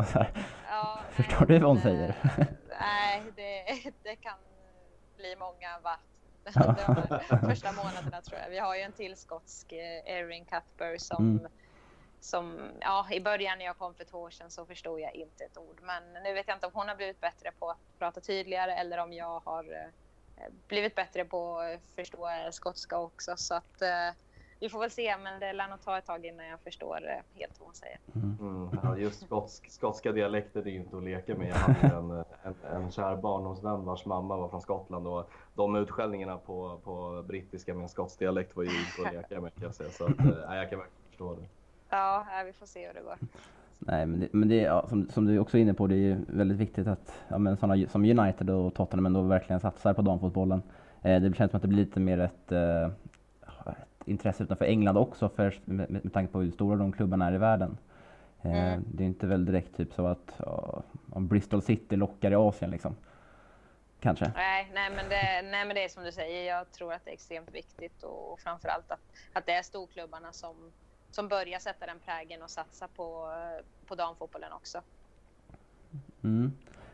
Ja, Förstår du vad hon säger? Nej, det, det kan bli många watt de första månaderna tror jag. Vi har ju en till skotsk, eh, Erin Cuthbert, som, mm. som ja, i början när jag kom för ett år sedan så förstod jag inte ett ord. Men nu vet jag inte om hon har blivit bättre på att prata tydligare eller om jag har eh, blivit bättre på att förstå skotska också. Så att eh, vi får väl se, men det lär nog ta ett tag innan jag förstår eh, helt vad hon säger. Mm. Ja, just skotsk, skotska dialekter är ju inte att leka med. Jag hade en, en, en kär barndomsvän vars mamma var från Skottland och de utskällningarna på, på brittiska med en skotsk dialekt var ju inte att leka med kan jag säga. Så att, äh, jag kan verkligen förstå det. Ja, vi får se hur det går. Nej, men det, men det ja, som, som, du också är inne på, det är ju väldigt viktigt att ja, men sådana som United och Tottenham ändå verkligen satsar på damfotbollen. Eh, det känns som att det blir lite mer ett, eh, intresse utanför England också för, med, med tanke på hur stora de klubbarna är i världen. Eh, mm. Det är inte väl direkt typ så att uh, om Bristol City lockar i Asien liksom. Kanske. Nej, nej, men det, nej men det är som du säger, jag tror att det är extremt viktigt och framförallt att, att det är storklubbarna som, som börjar sätta den prägen och satsa på, på damfotbollen också. Mm.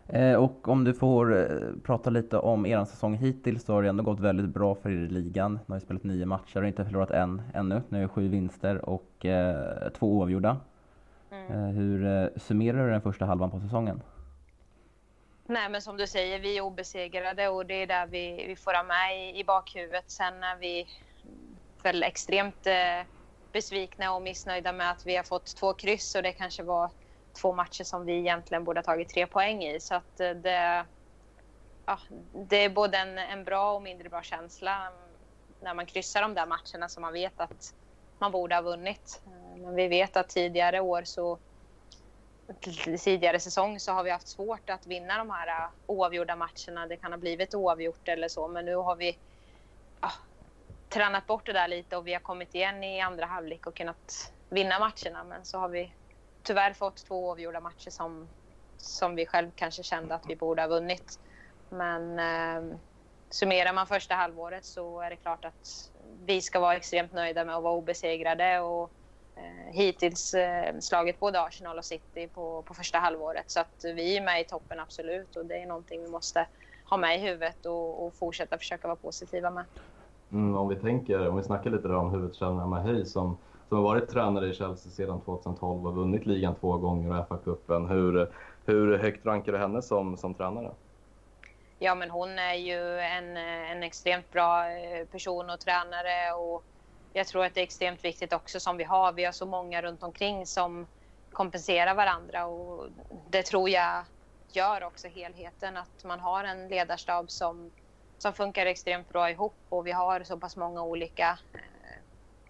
Eh, och om du får eh, prata lite om er säsong hittills så har det ändå gått väldigt bra för er i ligan. Ni har ju spelat nio matcher och inte förlorat en ännu. Nu är det sju vinster och eh, två oavgjorda. Mm. Hur summerar du den första halvan på säsongen? Nej, men som du säger, vi är obesegrade och det är där vi, vi får ha med i, i bakhuvudet. Sen är vi väl extremt eh, besvikna och missnöjda med att vi har fått två kryss och det kanske var två matcher som vi egentligen borde ha tagit tre poäng i. Så att eh, det, ja, det är både en, en bra och mindre bra känsla mm, när man kryssar de där matcherna som man vet att man borde ha vunnit. Eh, men vi vet att tidigare år så tidigare säsong så har vi haft svårt att vinna de här eh, oavgjorda matcherna. Det kan ha blivit oavgjort eller så, men nu har vi ja, tränat bort det där lite och vi har kommit igen i andra halvlek och kunnat vinna matcherna. Men så har vi tyvärr fått två oavgjorda matcher som, som vi själv kanske kände att vi borde ha vunnit. Men eh, summerar man första halvåret så är det klart att vi ska vara extremt nöjda med att vara obesegrade och Eh, hittills eh, slagit både Arsenal och City på, på första halvåret. Så att vi är med i toppen absolut och det är någonting vi måste ha med i huvudet och, och fortsätta försöka vara positiva med. Mm, om vi tänker, om vi snackar lite om huvudtränaren Mahi som, som har varit tränare i Chelsea sedan 2012 och vunnit ligan två gånger och FA-cupen. Hur, hur högt rankar du henne som, som tränare? Ja, men hon är ju en, en extremt bra eh, person och tränare och jag tror att det är extremt viktigt också som vi har. Vi har så många runt omkring som kompenserar varandra och det tror jag gör också helheten. Att man har en ledarstab som, som funkar extremt bra ihop och vi har så pass många olika eh,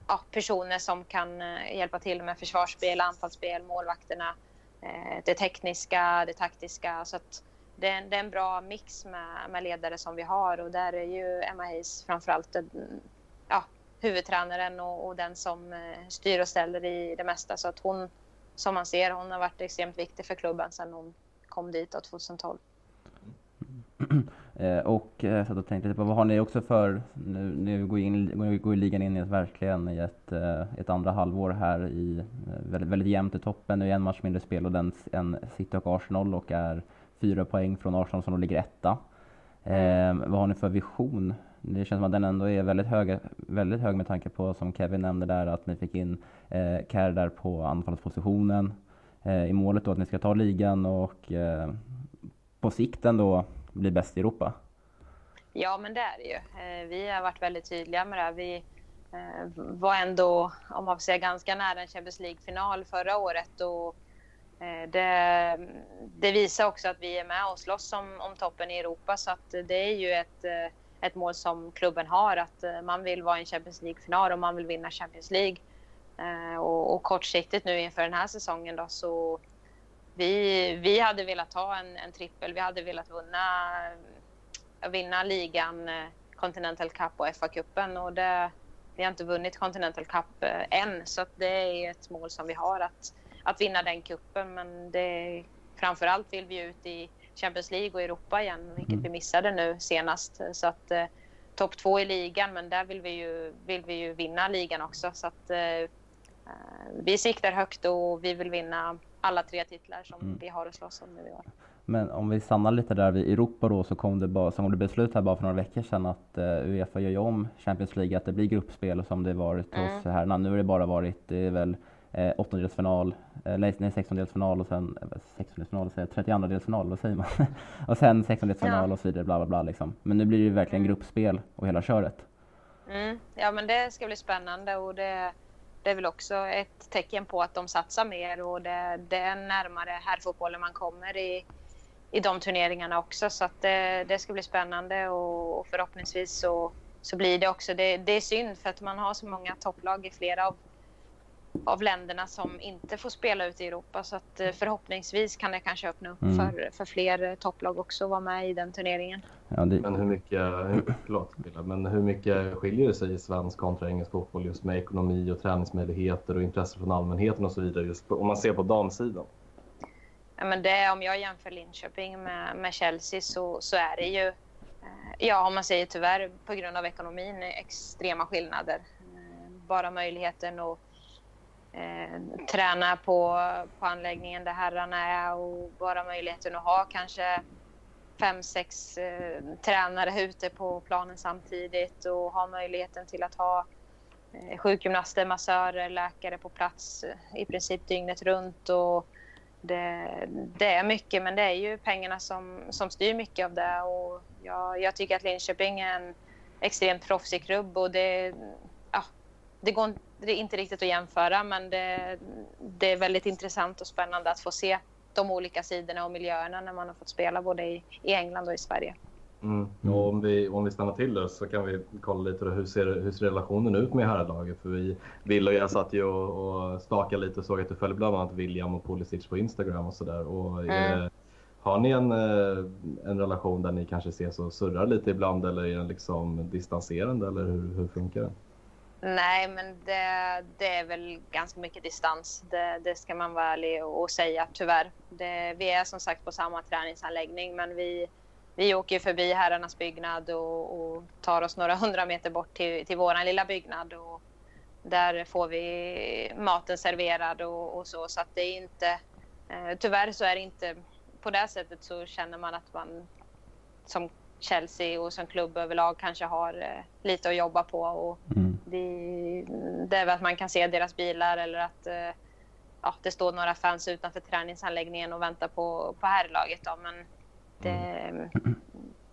ja, personer som kan eh, hjälpa till med försvarsspel, anfallsspel, målvakterna, eh, det tekniska, det taktiska. Så att det, är, det är en bra mix med, med ledare som vi har och där är ju Emma Hayes framförallt ja, huvudtränaren och, och, den som styr och ställer i det mesta. Så att hon, som man ser, hon har varit extremt viktig för klubben sedan hon kom dit 2012. Eh, och jag så då tänkte jag på, vad har ni också för, nu, nu går, in, går ligan in i ett, verkligen i ett, eh, ett andra halvår här i eh, väldigt, väldigt jämnt i toppen, nu är en match mindre spel och den en City och Arsenal och är fyra poäng från Arsenal som då ligger etta. Eh, vad har ni för vision? Det känns som att den ändå är väldigt hög, väldigt hög med tanke på, som Kevin nämnde där, att ni fick in eh, Kär där på anfallspositionen. Eh, i målet då att ni ska ta ligan och eh, på sikt ändå bli bäst i Europa. Ja, men det är det ju. Eh, vi har varit väldigt tydliga med det här. Vi eh, var ändå, om man får säga, ganska nära en Champions League-final förra året och eh, det, det, visar också att vi är med och slåss om, om toppen i Europa så att det är ju ett ett mål som klubben har att man vill vara i en Champions League-final och man vill vinna Champions League. Och, och kortsiktigt nu inför den här säsongen då så vi, vi hade velat ha en, en trippel. Vi hade velat vinna, vinna ligan, eh, Continental Cup och FA-cupen och det, vi har inte vunnit Continental Cup än så det är ett mål som vi har att, att vinna den kuppen men det, framförallt vill vi ut i Champions League och Europa igen, vilket mm. vi missade nu senast. Så att eh, topp två i ligan, men där vill vi ju, vill vi ju vinna ligan också. Så att eh, eh vi siktar högt och vi vill vinna alla tre titlar som mm. vi har att slåss om nu i år. Men om vi stannar lite där vid Europa då så kom det, bara, så kom det beslut här bara för några veckor sedan att uh, Uefa gör ju om Champions League, att det blir gruppspel som det varit mm. hos herrarna. Nu har det bara varit, det är väl eh, åttondelsfinal, eh, nej sextondelsfinal och sen eh, sextondelsfinal, och 32-delsfinal, vad säger man? och sen sextondelsfinal ja. och så vidare, bla bla bla liksom. Men nu blir det ju verkligen mm. gruppspel och hela köret. Mm. Ja men det ska bli spännande och det, det är väl också ett tecken på att de satsar mer och det, det är närmare herrfotbollen man kommer i, i de turneringarna också så att det, det ska bli spännande och, och förhoppningsvis så, så blir det också. Det, det är synd för att man har så många topplag i flera av av länderna som inte får spela ute i Europa. Så att eh, förhoppningsvis kan det kanske öppna upp mm. för, för fler eh, topplag också att vara med i den turneringen. Ja, det... Men hur mycket, förlåt, men hur mycket skiljer det sig i svensk kontra engelsk fotboll just med ekonomi och träningsmöjligheter och intresse från allmänheten och så vidare just på, om man ser på damsidan? Ja, men det, om jag jämför Linköping med, med Chelsea så, så är det ju, eh, ja om man säger tyvärr på grund av ekonomin, extrema skillnader. Bara möjligheten att eh, träna på, på anläggningen där herrarna är och bara möjligheten att ha kanske fem, sex eh, tränare ute på planen samtidigt och ha möjligheten till att ha eh, sjukgymnaster, massörer, läkare på plats eh, i princip dygnet runt. Och det, det, är mycket, men det är ju pengarna som, som styr mycket av det. Och jag, jag tycker att Linköping är en extremt proffsig klubb och det, ja, det går det är inte riktigt att jämföra, men det, det är väldigt intressant och spännande att få se de olika sidorna och miljöerna när man har fått spela både i, i England och i Sverige. Mm. Och om, vi, om vi stannar till där så kan vi kolla lite hur ser, hur ser relationen ut med herrlaget? För vi, Bill och jag satt ju och, och stakade lite och såg att du följer bland annat William och Pulisic på Instagram och sådär. Mm. har ni en, eh, en relation där ni kanske ses och surrar lite ibland eller är den liksom distanserande eller hur, hur funkar det? Nej, men det, det, är väl ganska mycket distans. Det, det ska man vara ärlig och, och säga, tyvärr. Det, vi är som sagt på samma träningsanläggning, men vi, vi åker förbi herrarnas byggnad och, och, tar oss några hundra meter bort till, till vår lilla byggnad. Och där får vi maten serverad och, och så. Så att det är inte... Eh, tyvärr så är det inte... På det sättet så känner man att man som Chelsea och som klubb överlag kanske har eh, lite att jobba på. Och mm. det, det, är väl att man kan se deras bilar eller att eh, ja, det står några fans utanför träningsanläggningen och väntar på, på herrlaget. Då. Men det, mm.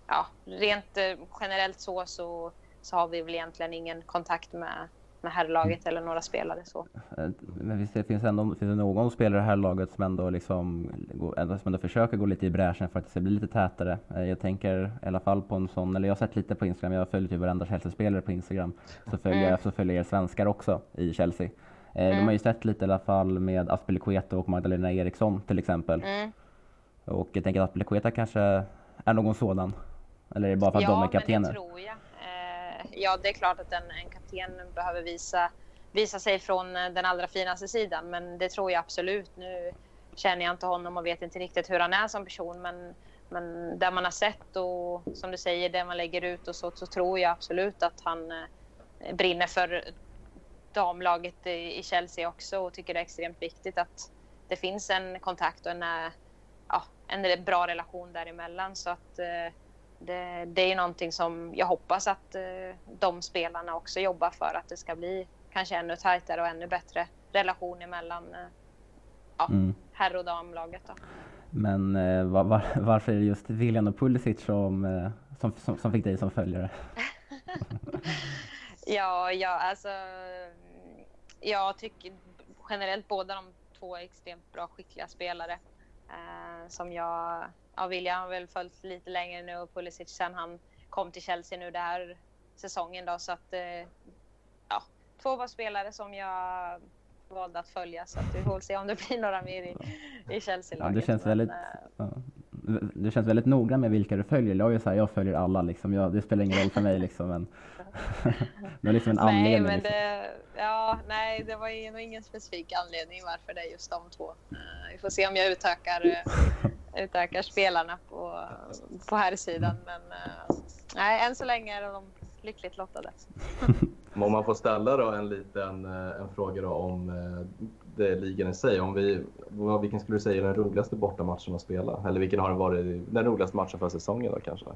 ja, rent eh, generellt så, så, så har vi väl egentligen ingen kontakt med med herrlaget eller några spelare. Så. Eh, men visst, det finns, ändå, finns det någon spelare i herrlaget som ändå, liksom, som ändå försöker gå lite i bräschen för att det ska bli lite tätare? Eh, jag tänker i alla fall på en sån, eller jag har sett lite på Instagram, jag följer typ varenda Chelsea-spelare på Instagram. Så följer, mm. jag, så följer jag svenskar också i Chelsea. Mm. De har ju sett lite i alla fall med Aspelekueta och Magdalena Eriksson till exempel. Mm. Och jag tänker att Aspelekueta kanske är någon sådan. Eller är det bara för att ja, de är kaptener? Ja, men det tror jag. Ja, det är klart att en, en kapten behöver visa, visa sig från eh, den allra finaste sidan. Men det tror jag absolut. Nu känner jag inte honom och vet inte riktigt hur han är som person. Men, men det man har sett och som du säger, det man lägger ut och så, så tror jag absolut att han eh, brinner för damlaget i Chelsea också och tycker det är extremt viktigt att det finns en kontakt och en, eh, ja, en bra relation däremellan. Så att eh, det, det är någonting som jag hoppas att eh, de spelarna också jobbar för att det ska bli kanske ännu tajtare och ännu bättre relation mellan eh, ja, mm. herr och damlaget. Då. Men eh, var, var, varför är det just William och Pulisic som, som, som, som fick dig som följare? ja, ja, alltså jag tycker generellt båda de två är extremt bra skickliga spelare eh, som jag ja, William har väl följt lite längre nu och Pulisic sen han kom till Chelsea nu den här säsongen då så att eh, ja, två var spelare som jag valde att följa så att vi får se om det blir några mer i, i Chelsea-laget. Ja, det känns väldigt, Men, ja. Du känns väldigt noggrann med vilka du följer. Jag, är så här, jag följer alla liksom. Jag, det spelar ingen roll för mig liksom. Men det är liksom en anledning. Nej, men liksom. det, ja, nej, det var nog ingen specifik anledning varför det är just de två. Uh, vi får se om jag utökar, utökar spelarna på, på här sidan. Men uh, nej, än så länge är de lyckligt lottade. Om man får ställa då en liten en fråga då om det ligan i sig. Om vi, vilken skulle du säga är den roligaste bortamatchen att spela? Eller vilken har varit den roligaste matchen för säsongen då kanske?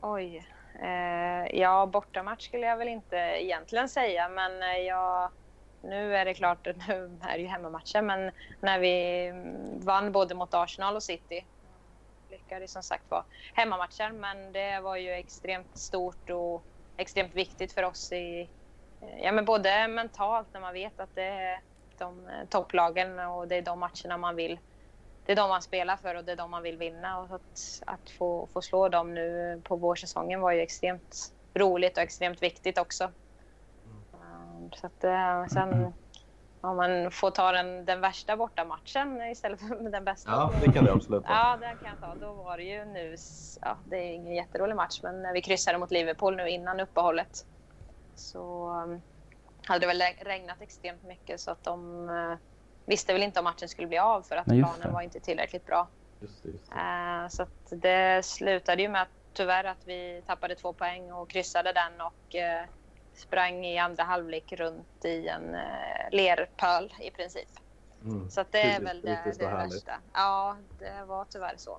Oj. Eh, ja, bortamatch skulle jag väl inte egentligen säga, men eh, jag, nu är det klart, nu är det ju hemmamatcher, men när vi vann både mot Arsenal och City lyckades som sagt vara hemmamatcher, men det var ju extremt stort och extremt viktigt för oss i, ja, men både mentalt när man vet att det är de topplagen och det är de matcherna man vill det är de man spelar för och det är de man vill vinna. Och att, att få, få slå dem nu på vårsäsongen var ju extremt roligt och extremt viktigt också. Mm. Så att, eh, sen om man får ta den, den värsta bortamatchen istället för den bästa. Ja, det kan du absolut ta. Ja, den kan jag ta. Då var det ju nu, ja, det är ingen jätterolig match, men när vi kryssade mot Liverpool nu innan uppehållet så um, hade det väl regnat extremt mycket så att de uh, visste väl inte om matchen skulle bli av för att Nej, planen var inte tillräckligt bra. Just det, just det. Uh, så det slutade ju med att tyvärr att vi tappade två poäng och kryssade den och sprang i andra halvlek runt i en eh, lerpöl i princip. Mm. Så det är väl det, det värsta. Ja, det var tyvärr så.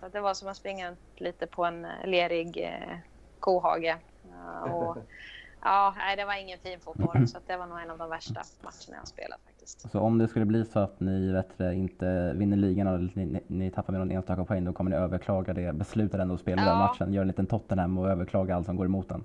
så. Det var som att springa lite på en eh, lerig eh, kohage. och, ja, nej, det var ingen fin fotboll, så det var nog en av de värsta matcherna jag spelat faktiskt. Så om det skulle bli så att ni vet, inte vinner ligan eller ni, ni tappar med någon enstaka poäng, då kommer ni överklaga det beslutet ändå att spela ja. den matchen, göra en liten Tottenham och överklaga allt som går emot den?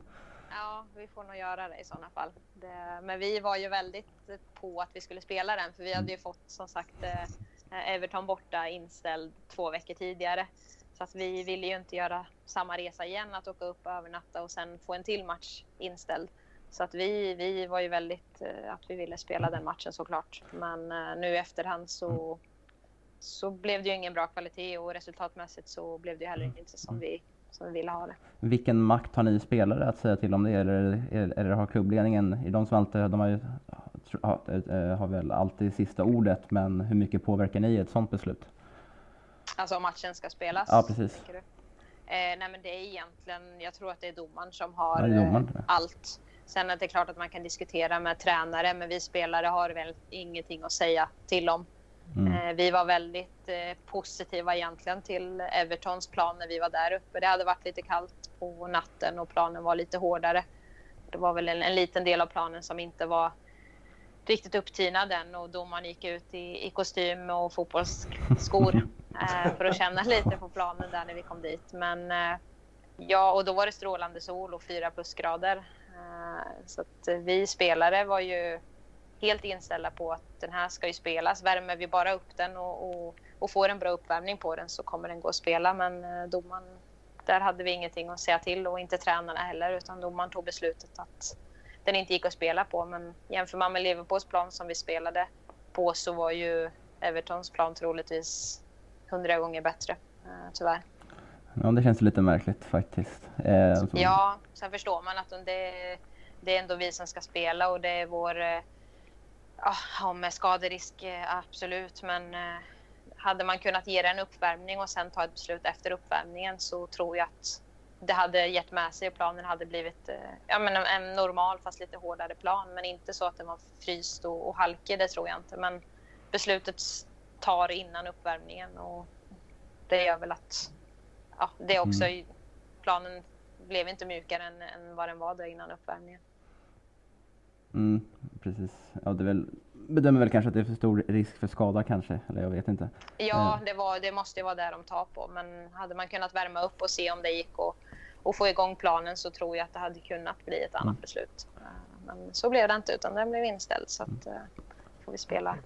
Vi får nog göra det i sådana fall. Det, men vi var ju väldigt på att vi skulle spela den för vi hade ju fått som sagt eh, Everton borta inställd två veckor tidigare. Så att vi ville ju inte göra samma resa igen, att åka upp och övernatta och sen få en till match inställd. Så att vi, vi var ju väldigt eh, att vi ville spela den matchen såklart. Men eh, nu i efterhand så, så blev det ju ingen bra kvalitet och resultatmässigt så blev det heller inte som vi som vi ville ha det. Vilken makt har ni spelare att säga till om det eller, eller, eller har klubbledningen, är de som alltid, de har ju har, har väl alltid sista ordet men hur mycket påverkar ni ett sådant beslut? Alltså om matchen ska spelas? Ja precis. Eh, nej men det är egentligen, jag tror att det är domaren som har ja, domaren. Eh, allt. Sen är det klart att man kan diskutera med tränare men vi spelare har väl ingenting att säga till om. Mm. Eh, vi var väldigt eh, positiva egentligen till Evertons plan när vi var där uppe. Det hade varit lite kallt på natten och planen var lite hårdare. Det var väl en, en liten del av planen som inte var riktigt upptinad än och domaren gick ut i, i kostym och fotbollsskor eh, för att känna lite på planen där när vi kom dit. Men ja, och då var det strålande sol och fyra plusgrader. Så att vi spelare var ju helt inställda på att den här ska ju spelas. Värmer vi bara upp den och, och, och får en bra uppvärmning på den så kommer den gå att spela. Men eh, domaren, där hade vi ingenting att säga till och inte tränarna heller utan domaren tog beslutet att den inte gick att spela på. Men jämför man med Liverpools plan som vi spelade på så var ju Evertons plan troligtvis hundra gånger bättre, eh, tyvärr. Ja, det känns lite märkligt faktiskt. Eh, ja, sen förstår man att det, det är ändå vi som ska spela och det är vår eh, Ja, med skaderisk, eh, absolut. Men eh, hade man kunnat ge en uppvärmning och sen ta ett beslut efter uppvärmningen så tror jag att det hade gett med sig och planen hade blivit eh, ja, men en normal fast lite hårdare plan. Men inte så att den var fryst och, och halkig, det tror jag inte. Men beslutet tar innan uppvärmningen och det gör väl att ja, det också mm. planen blev inte mjukare än, än vad den var där innan uppvärmningen. Mm, precis. Ja, det väl, bedömer väl kanske att det är för stor risk för skada kanske, eller jag vet inte. Ja, eh. det, var, det måste ju vara där de tar på. Men hade man kunnat värma upp och se om det gick och, och få igång planen så tror jag att det hade kunnat bli ett annat mm. beslut. Eh, men så blev det inte, utan den blev inställd. Så att, mm. får vi spela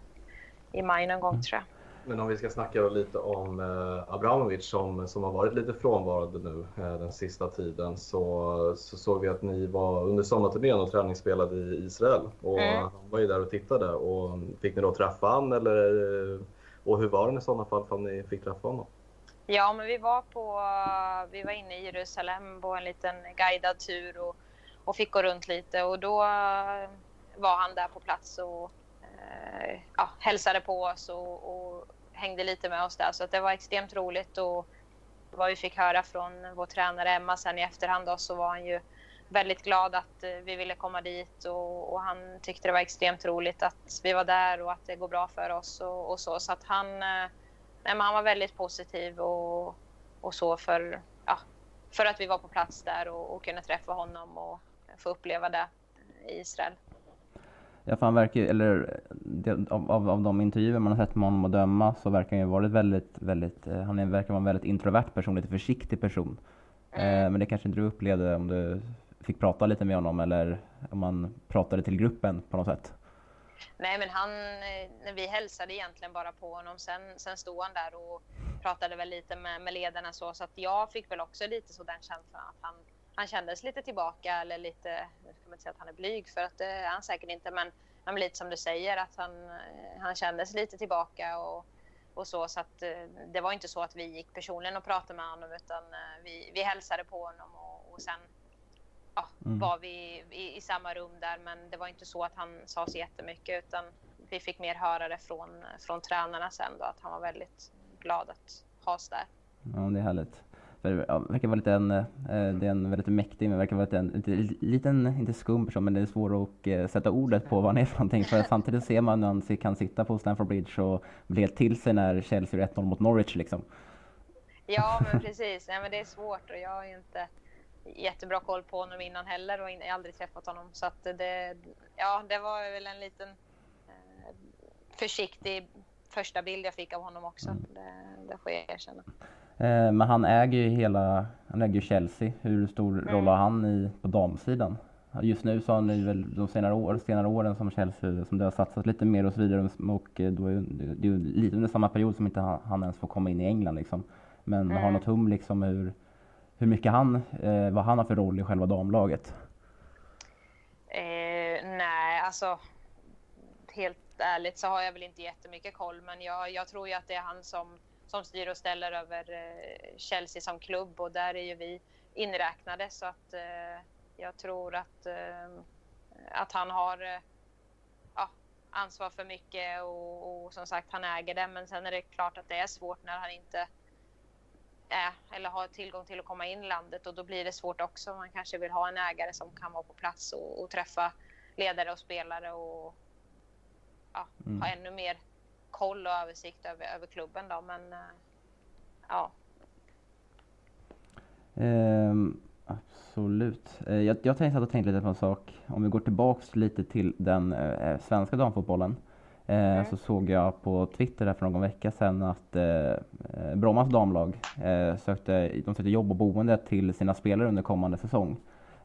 i maj någon gång mm. tror jag. Men om vi ska snacka lite om eh, Abramovic som, som har varit lite frånvarande nu eh, den sista tiden så, så såg vi att ni var under sommarturnén och träningsspelade i Israel och mm. han var ju där och tittade och fick ni då träffa han eller och hur var det i sådana fall om ni fick träffa honom? Ja, men vi var på, vi var inne i Jerusalem på en liten guidad tur och, och fick gå runt lite och då var han där på plats och eh, ja, hälsade på oss och, och, hängde lite med oss där. Så det var extremt roligt och vad vi fick höra från vår tränare Emma sen i efterhand då, så var han ju väldigt glad att eh, vi ville komma dit och, och, han tyckte det var extremt roligt att vi var där och att det går bra för oss och, och så. Så att han, eh, nej, han var väldigt positiv och, och så för, ja, för att vi var på plats där och, och kunde träffa honom och få uppleva det i Israel. Ja, för han verkar eller av, av, av de intervjuer man har sett med honom att döma så verkar han ju varit väldigt, väldigt, eh, han verkar vara en väldigt introvert person, lite försiktig person. Mm. Eh, men det kanske inte du upplevde om du fick prata lite med honom eller om man pratade till gruppen på något sätt? Nej, men han, eh, vi hälsade egentligen bara på honom. Sen, sen stod han där och pratade väl lite med, med ledarna så, så att jag fick väl också lite så den känslan att han han kändes lite tillbaka eller lite, nu ska man inte säga att han är blyg för att det är han säkert inte, men, men lite som du säger att han, eh, han kändes lite tillbaka och, och så. Så att eh, det var inte så att vi gick personligen och pratade med honom utan eh, vi, vi hälsade på honom och, och sen ja, mm. var vi i, i, samma rum där. Men det var inte så att han sa så jättemycket utan vi fick mer höra det från, från tränarna sen då att han var väldigt glad att ha oss där. Ja, det är härligt. För, ja, verkar vara lite en, eh, det är en väldigt mäktig, men verkar vara lite en lite, liten, inte skum person, men det är svårt att eh, sätta ordet på vad han är för någonting. För samtidigt ser man när han kan sitta på Stamford Bridge och bli helt till sig när Chelsea gör 1-0 mot Norwich liksom. Ja, men precis. Nej, men det är svårt och jag har ju inte jättebra koll på honom innan heller och jag har aldrig träffat honom. Så att det, ja, det var väl en liten eh, försiktig första bild jag fick av honom också. Mm. Det, det får jag erkänna. Eh, men han äger ju hela, han äger ju Chelsea. Hur stor mm. roll har han i, på damsidan? Just nu så har ni väl de senare, år, senare åren som Chelsea, som det har satsat lite mer och så vidare och eh, då är det ju lite under samma period som inte han, han ens får komma in i England liksom. Men mm. har något hum liksom hur, hur mycket han, eh, vad han har för roll i själva damlaget? Eh, nej, alltså helt ärligt så har jag väl inte jättemycket koll, men jag, jag tror ju att det är han som, som styr och ställer över eh, Chelsea som klubb och där är ju vi inräknade så att eh, jag tror att, eh, att han har ja, ansvar för mycket och, och, som sagt han äger det, men sen är det klart att det är svårt när han inte är eller har tillgång till att komma in i landet och då blir det svårt också. Man kanske vill ha en ägare som kan vara på plats och, och träffa ledare och spelare och ja, mm. ha ännu mer koll och översikt över, över klubben då. Men uh, ja. Um, absolut. Uh, jag, jag tänkte att tänkt lite på en sak. Om vi går tillbaks lite till den uh, svenska damfotbollen. Mm. Så såg jag på Twitter för någon vecka sedan att Brommas damlag sökte, de sökte jobb och boende till sina spelare under kommande säsong.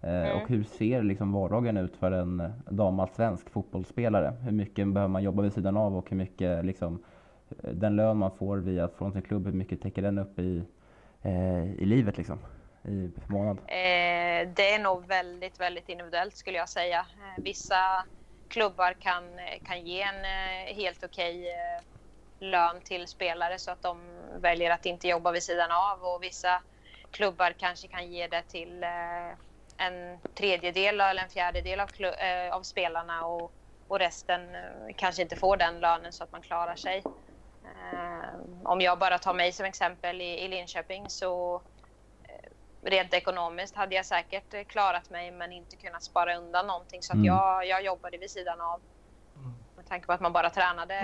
Mm. Och hur ser liksom vardagen ut för en damallsvensk fotbollsspelare? Hur mycket behöver man jobba vid sidan av och hur mycket liksom, den lön man får via från sin klubb, hur mycket täcker den upp i, eh, i livet liksom? I månad? Eh, det är nog väldigt, väldigt individuellt skulle jag säga. Eh, vissa klubbar kan, kan ge en eh, helt okej okay, eh, lön till spelare så att de väljer att inte jobba vid sidan av och vissa klubbar kanske kan ge det till en tredjedel eller en fjärdedel av, äh, av spelarna och, och resten äh, kanske inte får den lönen så att man klarar sig. Äh, om jag bara tar mig som exempel i, i Linköping så rent ekonomiskt hade jag säkert klarat mig men inte kunnat spara undan någonting så att mm. jag, jag jobbade vid sidan av. Med tanke på att man bara tränade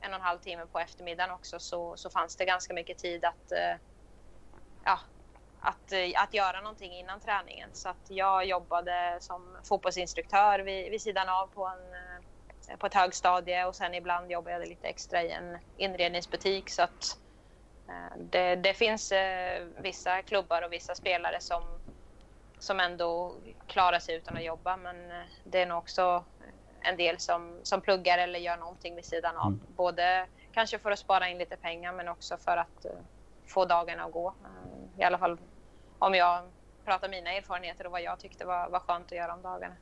en och en halv timme på eftermiddagen också så, så fanns det ganska mycket tid att ja, att, eh, att göra någonting innan träningen. Så att jag jobbade som fotbollsinstruktör vid, vid sidan av på, en, eh, på ett högstadie och sen ibland jobbade jag lite extra i en inredningsbutik. Så att eh, det, det finns vissa klubbar och vissa spelare som, som ändå klarar sig utan att jobba men det är nog också en del som, som pluggar eller gör någonting vid sidan av. Mm. Både kanske för att spara in lite pengar men också för att få dagarna att gå. I alla fall om jag pratar mina erfarenheter och vad jag tyckte var, var skönt att göra om dagarna.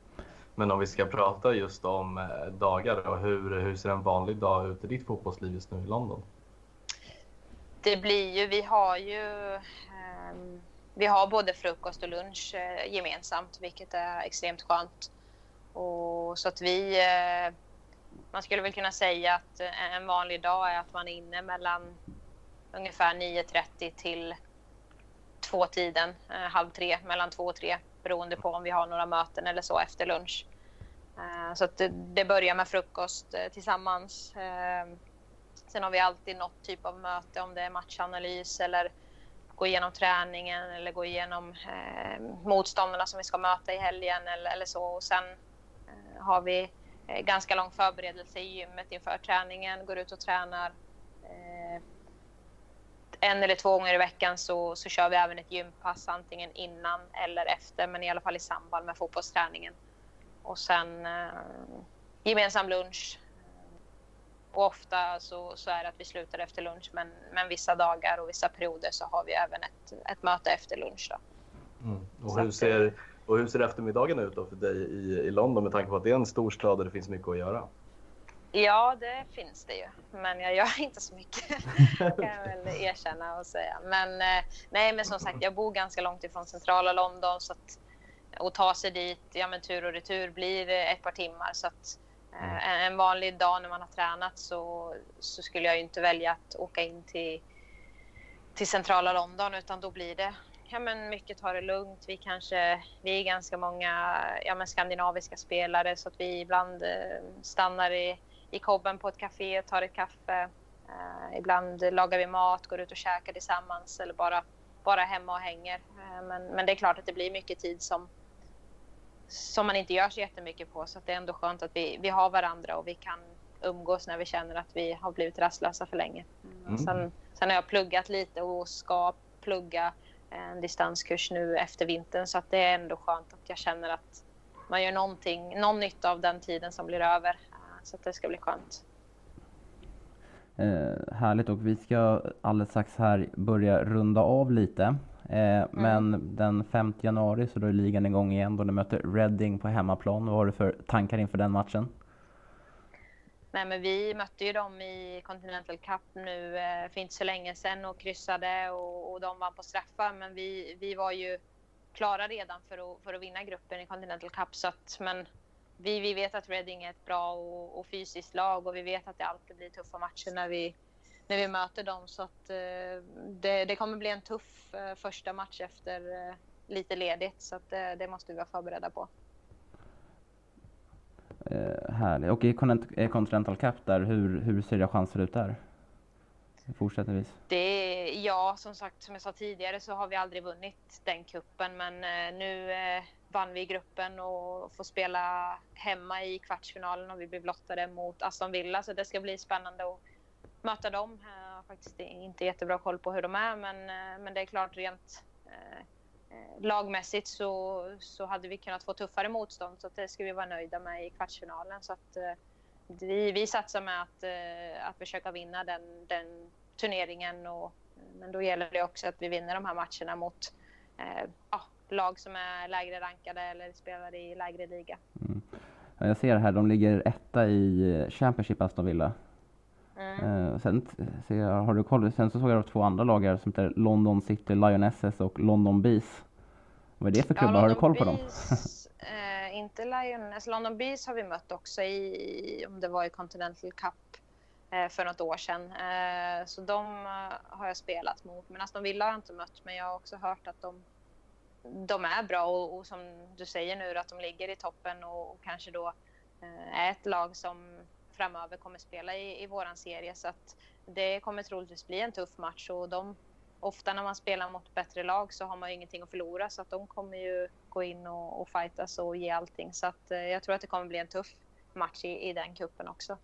Men om vi ska prata just om eh, dagar och hur, hur ser en vanlig dag ut i ditt fotbollsliv just nu i London? Det blir ju, vi har ju eh, vi har både frukost och lunch eh, gemensamt, vilket är extremt skönt. Och, så att vi, eh, man skulle väl kunna säga att en vanlig dag är att man är inne mellan ungefär 9.30 till tvåtiden, eh, halv tre, mellan två och tre beroende på om vi har några möten eller så efter lunch. Eh, så att det, det börjar med frukost eh, tillsammans. Eh, sen har vi alltid något typ av möte om det är matchanalys eller gå igenom träningen eller gå igenom eh, motståndarna som vi ska möta i helgen eller, eller så. Och sen eh, har vi eh, ganska lång förberedelse i gymmet inför träningen, går ut och tränar en eller två gånger i veckan så, så kör vi även ett gympass antingen innan eller efter men i alla fall i samband med fotbollsträningen. Och sen eh, gemensam lunch. Och ofta så, så är det att vi slutar efter lunch men, men vissa dagar och vissa perioder så har vi även ett, ett möte efter lunch. Då. Mm. Och, hur ser, och hur ser eftermiddagen ut då för dig i, i London med tanke på att det är en stor stad där det finns mycket att göra? Ja, det finns det ju. Men jag gör inte så mycket, kan jag väl erkänna och säga. Men eh, nej, men som sagt, jag bor ganska långt ifrån centrala London så att och ta sig dit, ja men tur och retur blir ett par timmar. Så att eh, mm. en vanlig dag när man har tränat så, så skulle jag ju inte välja att åka in till, till centrala London utan då blir det ja, men mycket tar det lugnt. Vi kanske, vi är ganska många ja, men skandinaviska spelare så att vi ibland eh, stannar i, i kobben på ett café och tar ett kaffe. Eh, ibland lagar vi mat, går ut och käkar tillsammans eller bara, bara hemma och hänger. Eh, men, men det är klart att det blir mycket tid som, som man inte gör så jättemycket på så det är ändå skönt att vi, vi har varandra och vi kan umgås när vi känner att vi har blivit rastlösa för länge. Mm. Sen, sen har jag pluggat lite och ska plugga en distanskurs nu efter vintern så att det är ändå skönt att jag känner att man gör någonting, någon nytta av den tiden som blir över. Så att det ska bli skönt. Eh, härligt och vi ska alldeles strax här börja runda av lite. Eh, mm. Men den 5 januari så då är ligan igång igen då ni möter Reading på hemmaplan. Vad har du för tankar inför den matchen? Nej, men vi mötte ju dem i Continental Cup nu eh, för inte så länge sedan och kryssade och, och de vann på straffar. Men vi, vi var ju klara redan för att, för att vinna gruppen i Continental Cup. Så att, men vi, vi vet att Reading är ett bra och, och fysiskt lag och vi vet att det alltid blir tuffa matcher när vi, när vi möter dem. Så att, eh, det, det kommer bli en tuff eh, första match efter eh, lite ledigt. Så att, det måste vi vara förberedda på. Eh, härligt. Och i Continental Cup där, hur, hur ser era chanser ut där? Fortsättningsvis. Det, ja, som sagt, som jag sa tidigare så har vi aldrig vunnit den kuppen men nu vann vi gruppen och får spela hemma i kvartsfinalen och vi blev lottade mot Aston Villa så det ska bli spännande att möta dem. Jag har faktiskt inte jättebra koll på hur de är men, eh, men det är klart rent eh, eh, lagmässigt så, så hade vi kunnat få tuffare motstånd så det ska vi vara nöjda med i kvartsfinalen. Så att, eh, vi, vi satsar med att, eh, att försöka vinna den, den turneringen. Och, men då gäller det också att vi vinner de här matcherna mot eh, ja, lag som är lägre rankade eller spelar i lägre liga. Mm. Jag ser här, de ligger etta i Championship Aston Villa. Mm. sen, så jag, har du koll, sen så såg jag två andra lag här som heter London City Lionesses och London Bees. Vad är det för klubbar? Ja, har du koll på dem? eh, inte Lioness. London Bees har vi mött också i, om det var i Continental Cup eh, för något år sedan. Eh, så de eh, har jag spelat mot. Men Aston Villa har jag inte mött. Men jag har också hört att de, de är bra och, och som du säger nu att de ligger i toppen och, och kanske då eh, är ett lag som framöver kommer spela i, i våran serie. Så att det kommer troligtvis bli en tuff match och de, ofta när man spelar mot bättre lag så har man ju ingenting att förlora så att de kommer ju gå in och, och fightas och ge allting. Så att eh, jag tror att det kommer bli en tuff match i, i den kuppen också.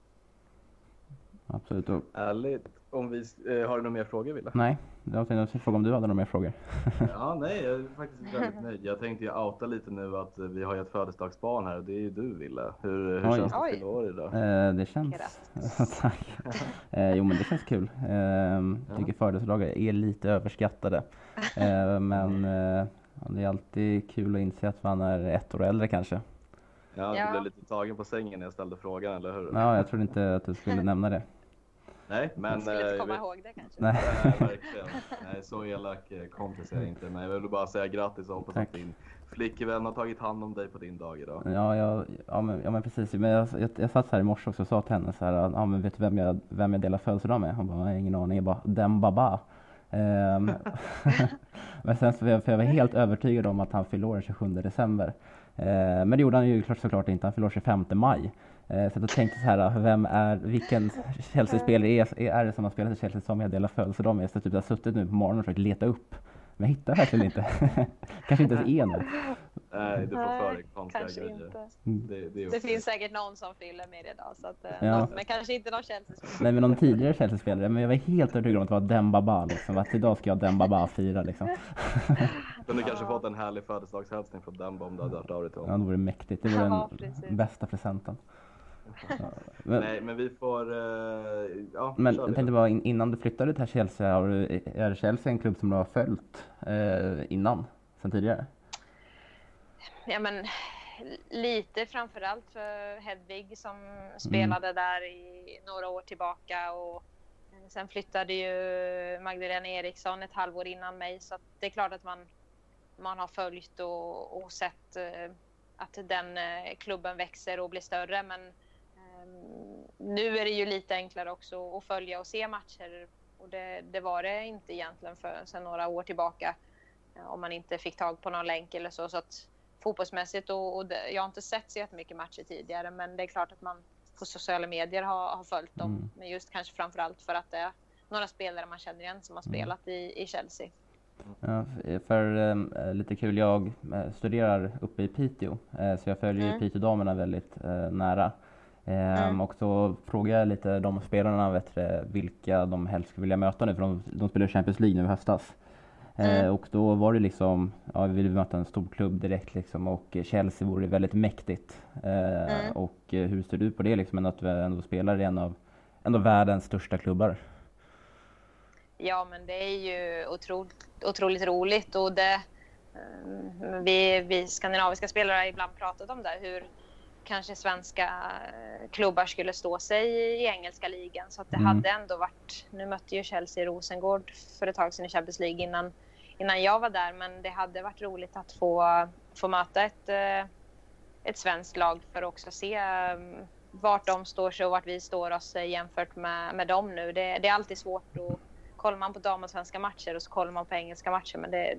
Absolut. Ärligt. Om vi, eh, har du några mer frågor Wille? Nej, jag tänkte fråga om du hade några mer frågor. ja, nej, jag är faktiskt väldigt nöjd. Jag tänkte ju outa lite nu att vi har ju ett födelsedagsbarn här och det är ju du Wille. Hur, hur känns det att fylla år idag? Eh, det känns... Tack. eh, jo men det känns kul. Eh, jag tycker ja. födelsedagar är lite överskattade. Eh, men eh, det är alltid kul att inse att man är ett år äldre kanske. Ja, du blev lite tagen på sängen när jag ställde frågan, eller hur? Ja, jag trodde inte att du skulle nämna det. Nej, men... Jag skulle inte komma eh, ihåg det kanske. Nej, nej verkligen. Nej, så elak eh, kompis är jag inte. Men jag vill bara säga grattis och hoppas Tack. att din flickvän har tagit hand om dig på din dag idag. Ja, jag, ja, men, ja men precis. Men jag, jag, jag satt här i morse också och sa till henne så här, ja men vet du vem jag, vem jag delar födelsedag med? Hon bara, jag har ingen aning. Jag bara, den baba. Um, men sen så för jag var helt övertygad om att han fyller år den 27 december. Uh, men det gjorde han ju såklart inte. Han fyller år 25 maj. Eh, så jag tänkte så här, vem är, vilken Chelsea-spelare är, är det som har spelat i Chelsea som jag delar födelsedag med? Så typ jag har suttit nu på morgonen och försökt leta upp. Men jag hittar verkligen inte. Kanske inte ens en. Nej, du får för dig konstiga grejer. Inte. Det, det, det finns säkert någon som fyller med idag. Så att, eh, ja. någon, men kanske inte någon Chelsea-spelare. Nej, men någon tidigare Chelsea-spelare. Men jag var helt övertygad om att det var Dembaba. Liksom. Att idag ska jag Dembaba fira. Liksom. Kunde kanske fått en härlig födelsedagshälsning från Demba om du hade hört av dig till honom. Ja, det vore mäktigt. Det vore den ja, bästa presenten. Men, Nej, men vi får... Uh, ja, men jag tänkte bara innan du flyttade till Chelsea, har du, är Chelsea en klubb som du har följt uh, innan, sen tidigare? Ja, men lite framförallt för Hedvig som spelade mm. där i några år tillbaka och sen flyttade ju Magdalena Eriksson ett halvår innan mig så det är klart att man, man har följt och, och sett uh, att den klubben växer och blir större men nu är det ju lite enklare också att följa och se matcher och det, det var det inte egentligen för sedan några år tillbaka. om man inte fick tag på någon länk eller så. så att fotbollsmässigt och, och det, jag har inte sett så jättemycket matcher tidigare men det är klart att man på sociala medier har, har följt dem. Mm. Men just kanske framförallt för att det är några spelare man känner igen som har mm. spelat i, i Chelsea. Ja, för äh, lite kul, jag äh, studerar uppe i Piteå äh, så jag följer mm. Piteå-damerna väldigt nära. Ehm, mm. Och så frågade jag lite de spelarna vet du, vilka de helst skulle vilja möta nu för de, de spelar Champions League nu i höstas. Mm. och då var det liksom, ja vi vill möta en stor klubb direkt liksom och Chelsea vore väldigt mäktigt. Mm. Och hur ser du på det liksom, att du ändå spelar i en av, av världens största klubbar? Ja, men det är ju otroligt, otroligt roligt och det, vi, vi skandinaviska spelare har ibland pratat om det, hur kanske svenska eh, klubbar skulle stå sig i engelska ligan. Så att det mm. hade ändå varit, nu mötte ju Chelsea Rosengård för ett tag sedan i Champions League innan, innan jag var där, men det hade varit roligt att få, få möta ett, eh, ett svenskt lag för att också se um, vart de står sig och vart vi står oss jämfört med, med dem nu. Det, det är alltid svårt att kollar man på damallsvenska matcher och så kollar man på engelska matcher. Men det,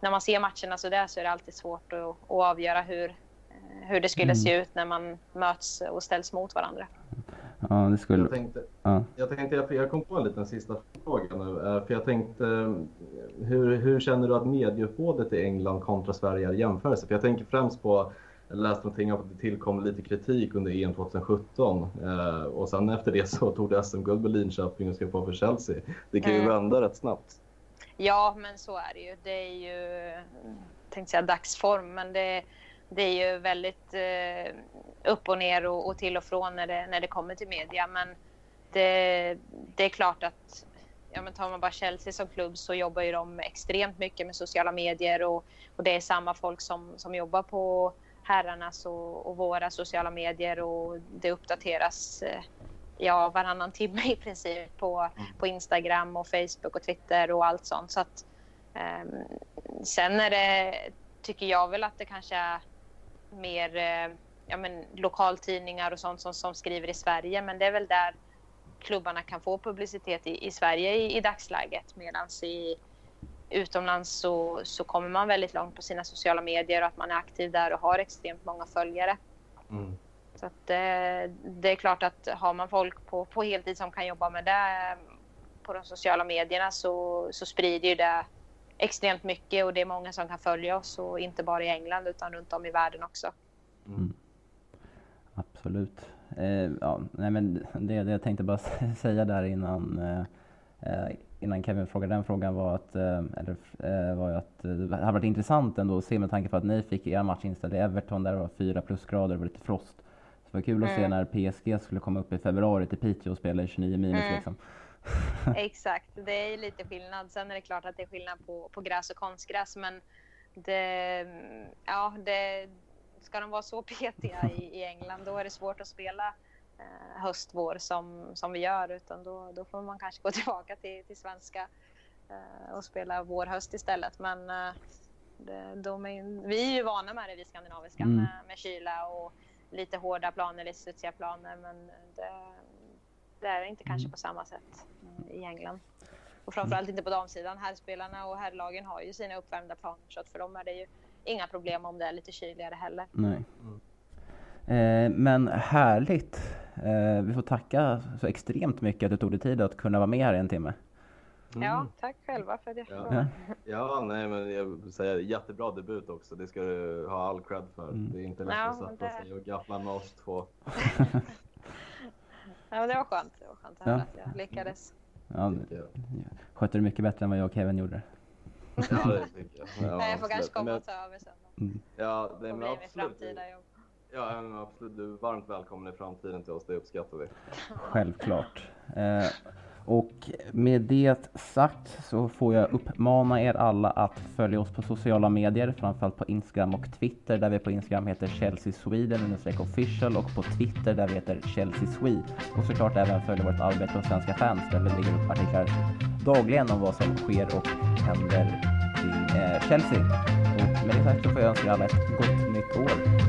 när man ser matcherna så där så är det alltid svårt att, att avgöra hur, hur det skulle mm. se ut när man möts och ställs mot varandra. Ja, det skulle... Jag tänkte, ja. jag, tänkte jag, kom på en liten sista fråga nu. Eh, för jag tänkte, hur, hur känner du att medieuppbådet i England kontra Sverige är i jämförelse? För jag tänker främst på jag läste någonting om att det tillkom lite kritik under EM 2017 eh, och sen efter det så tog det SM-guld med Linköping och ska på för Chelsea. Det kan ju mm. vända rätt snabbt. Ja, men så är det ju. Det är ju, tänkte säga dagsform, men det, det är ju väldigt eh, upp och ner och, och, till och från när det, när det kommer till media. Men det, det är klart att ja, men tar man bara Chelsea som klubb så jobbar ju de extremt mycket med sociala medier och, och det är samma folk som, som jobbar på herrarnas och, och, våra sociala medier och det uppdateras eh, ja, varannan timme i princip på, mm. på Instagram och Facebook och Twitter och allt sånt. Så att, um, sen är det, tycker jag väl att det kanske är mer eh, ja, men, lokaltidningar och sånt som, som skriver i Sverige men det är väl där klubbarna kan få publicitet i, i Sverige i, i dagsläget medan i utomlands så, så kommer man väldigt långt på sina sociala medier och att man är aktiv där och har extremt många följare. Mm. Så att, det, det är klart att har man folk på, på heltid som kan jobba med det på de sociala medierna så, så sprider ju det extremt mycket och det är många som kan följa oss och inte bara i England utan runt om i världen också. Mm. Absolut. Eh, ja, nej men det, det jag tänkte bara säga där innan eh, eh innan Kevin frågade den frågan var att, eh, eller, eh, var att eh, det hade varit intressant ändå att se med tanke på att ni fick er match inställd i Everton där det var fyra plusgrader och lite frost. Så det var kul att mm. se när PSG skulle komma upp i februari till Piteå och spela i 29 minus mm. liksom. Exakt, det är lite skillnad. Sen är det klart att det är skillnad på, på gräs och konstgräs men det, ja, det, ska de vara så petiga i, i England då är det svårt att spela eh, höst, vår som, som vi gör utan då, då får man kanske gå tillbaka till, till svenska eh, och spela vår, höst istället. Men eh, det, de är, vi är ju vana med det, vi skandinaviska, mm. med, med kyla och lite hårda planer, lite studsiga planer men det, det är inte kanske mm. på samma sätt i England. Och framförallt inte på damsidan. Herrspelarna och herrlagen har ju sina uppvärmda planer så att för dem är det ju inga problem om det är lite kyligare heller. Nej. Mm. Eh, men härligt. Eh, vi får tacka så extremt mycket att du tog dig tid att kunna vara med här i en timme. Mm. Ja, tack själva för att jag fick ja. ja, nej men jag vill säga jättebra debut också. Det ska du ha all cred för. Mm. Det är inte lätt ja, att sätta det... sig och gaffla med oss två. ja, men det var skönt. Det var skönt att ja. att jag lyckades. Ja, skötte du mycket bättre än vad jag och Kevin gjorde. ja, det tycker jag. Ja, jag får kanske komma och ta över sen. Mm. Ja, det, men absolut. framtida jobb. Ja, absolut. Du är varmt välkommen i framtiden till oss. Det uppskattar vi. Självklart. Eh, och med det sagt så får jag uppmana er alla att följa oss på sociala medier, framförallt på Instagram och Twitter där vi på Instagram heter Chelsea Sweden official och på Twitter där vi heter Chelsea Swede. Och såklart även följa vårt arbete på Svenska fans där vi lägger upp artiklar dagligen om vad som sker och händer i eh, Chelsea. Och med det sagt så får jag önska alla ett gott nytt år.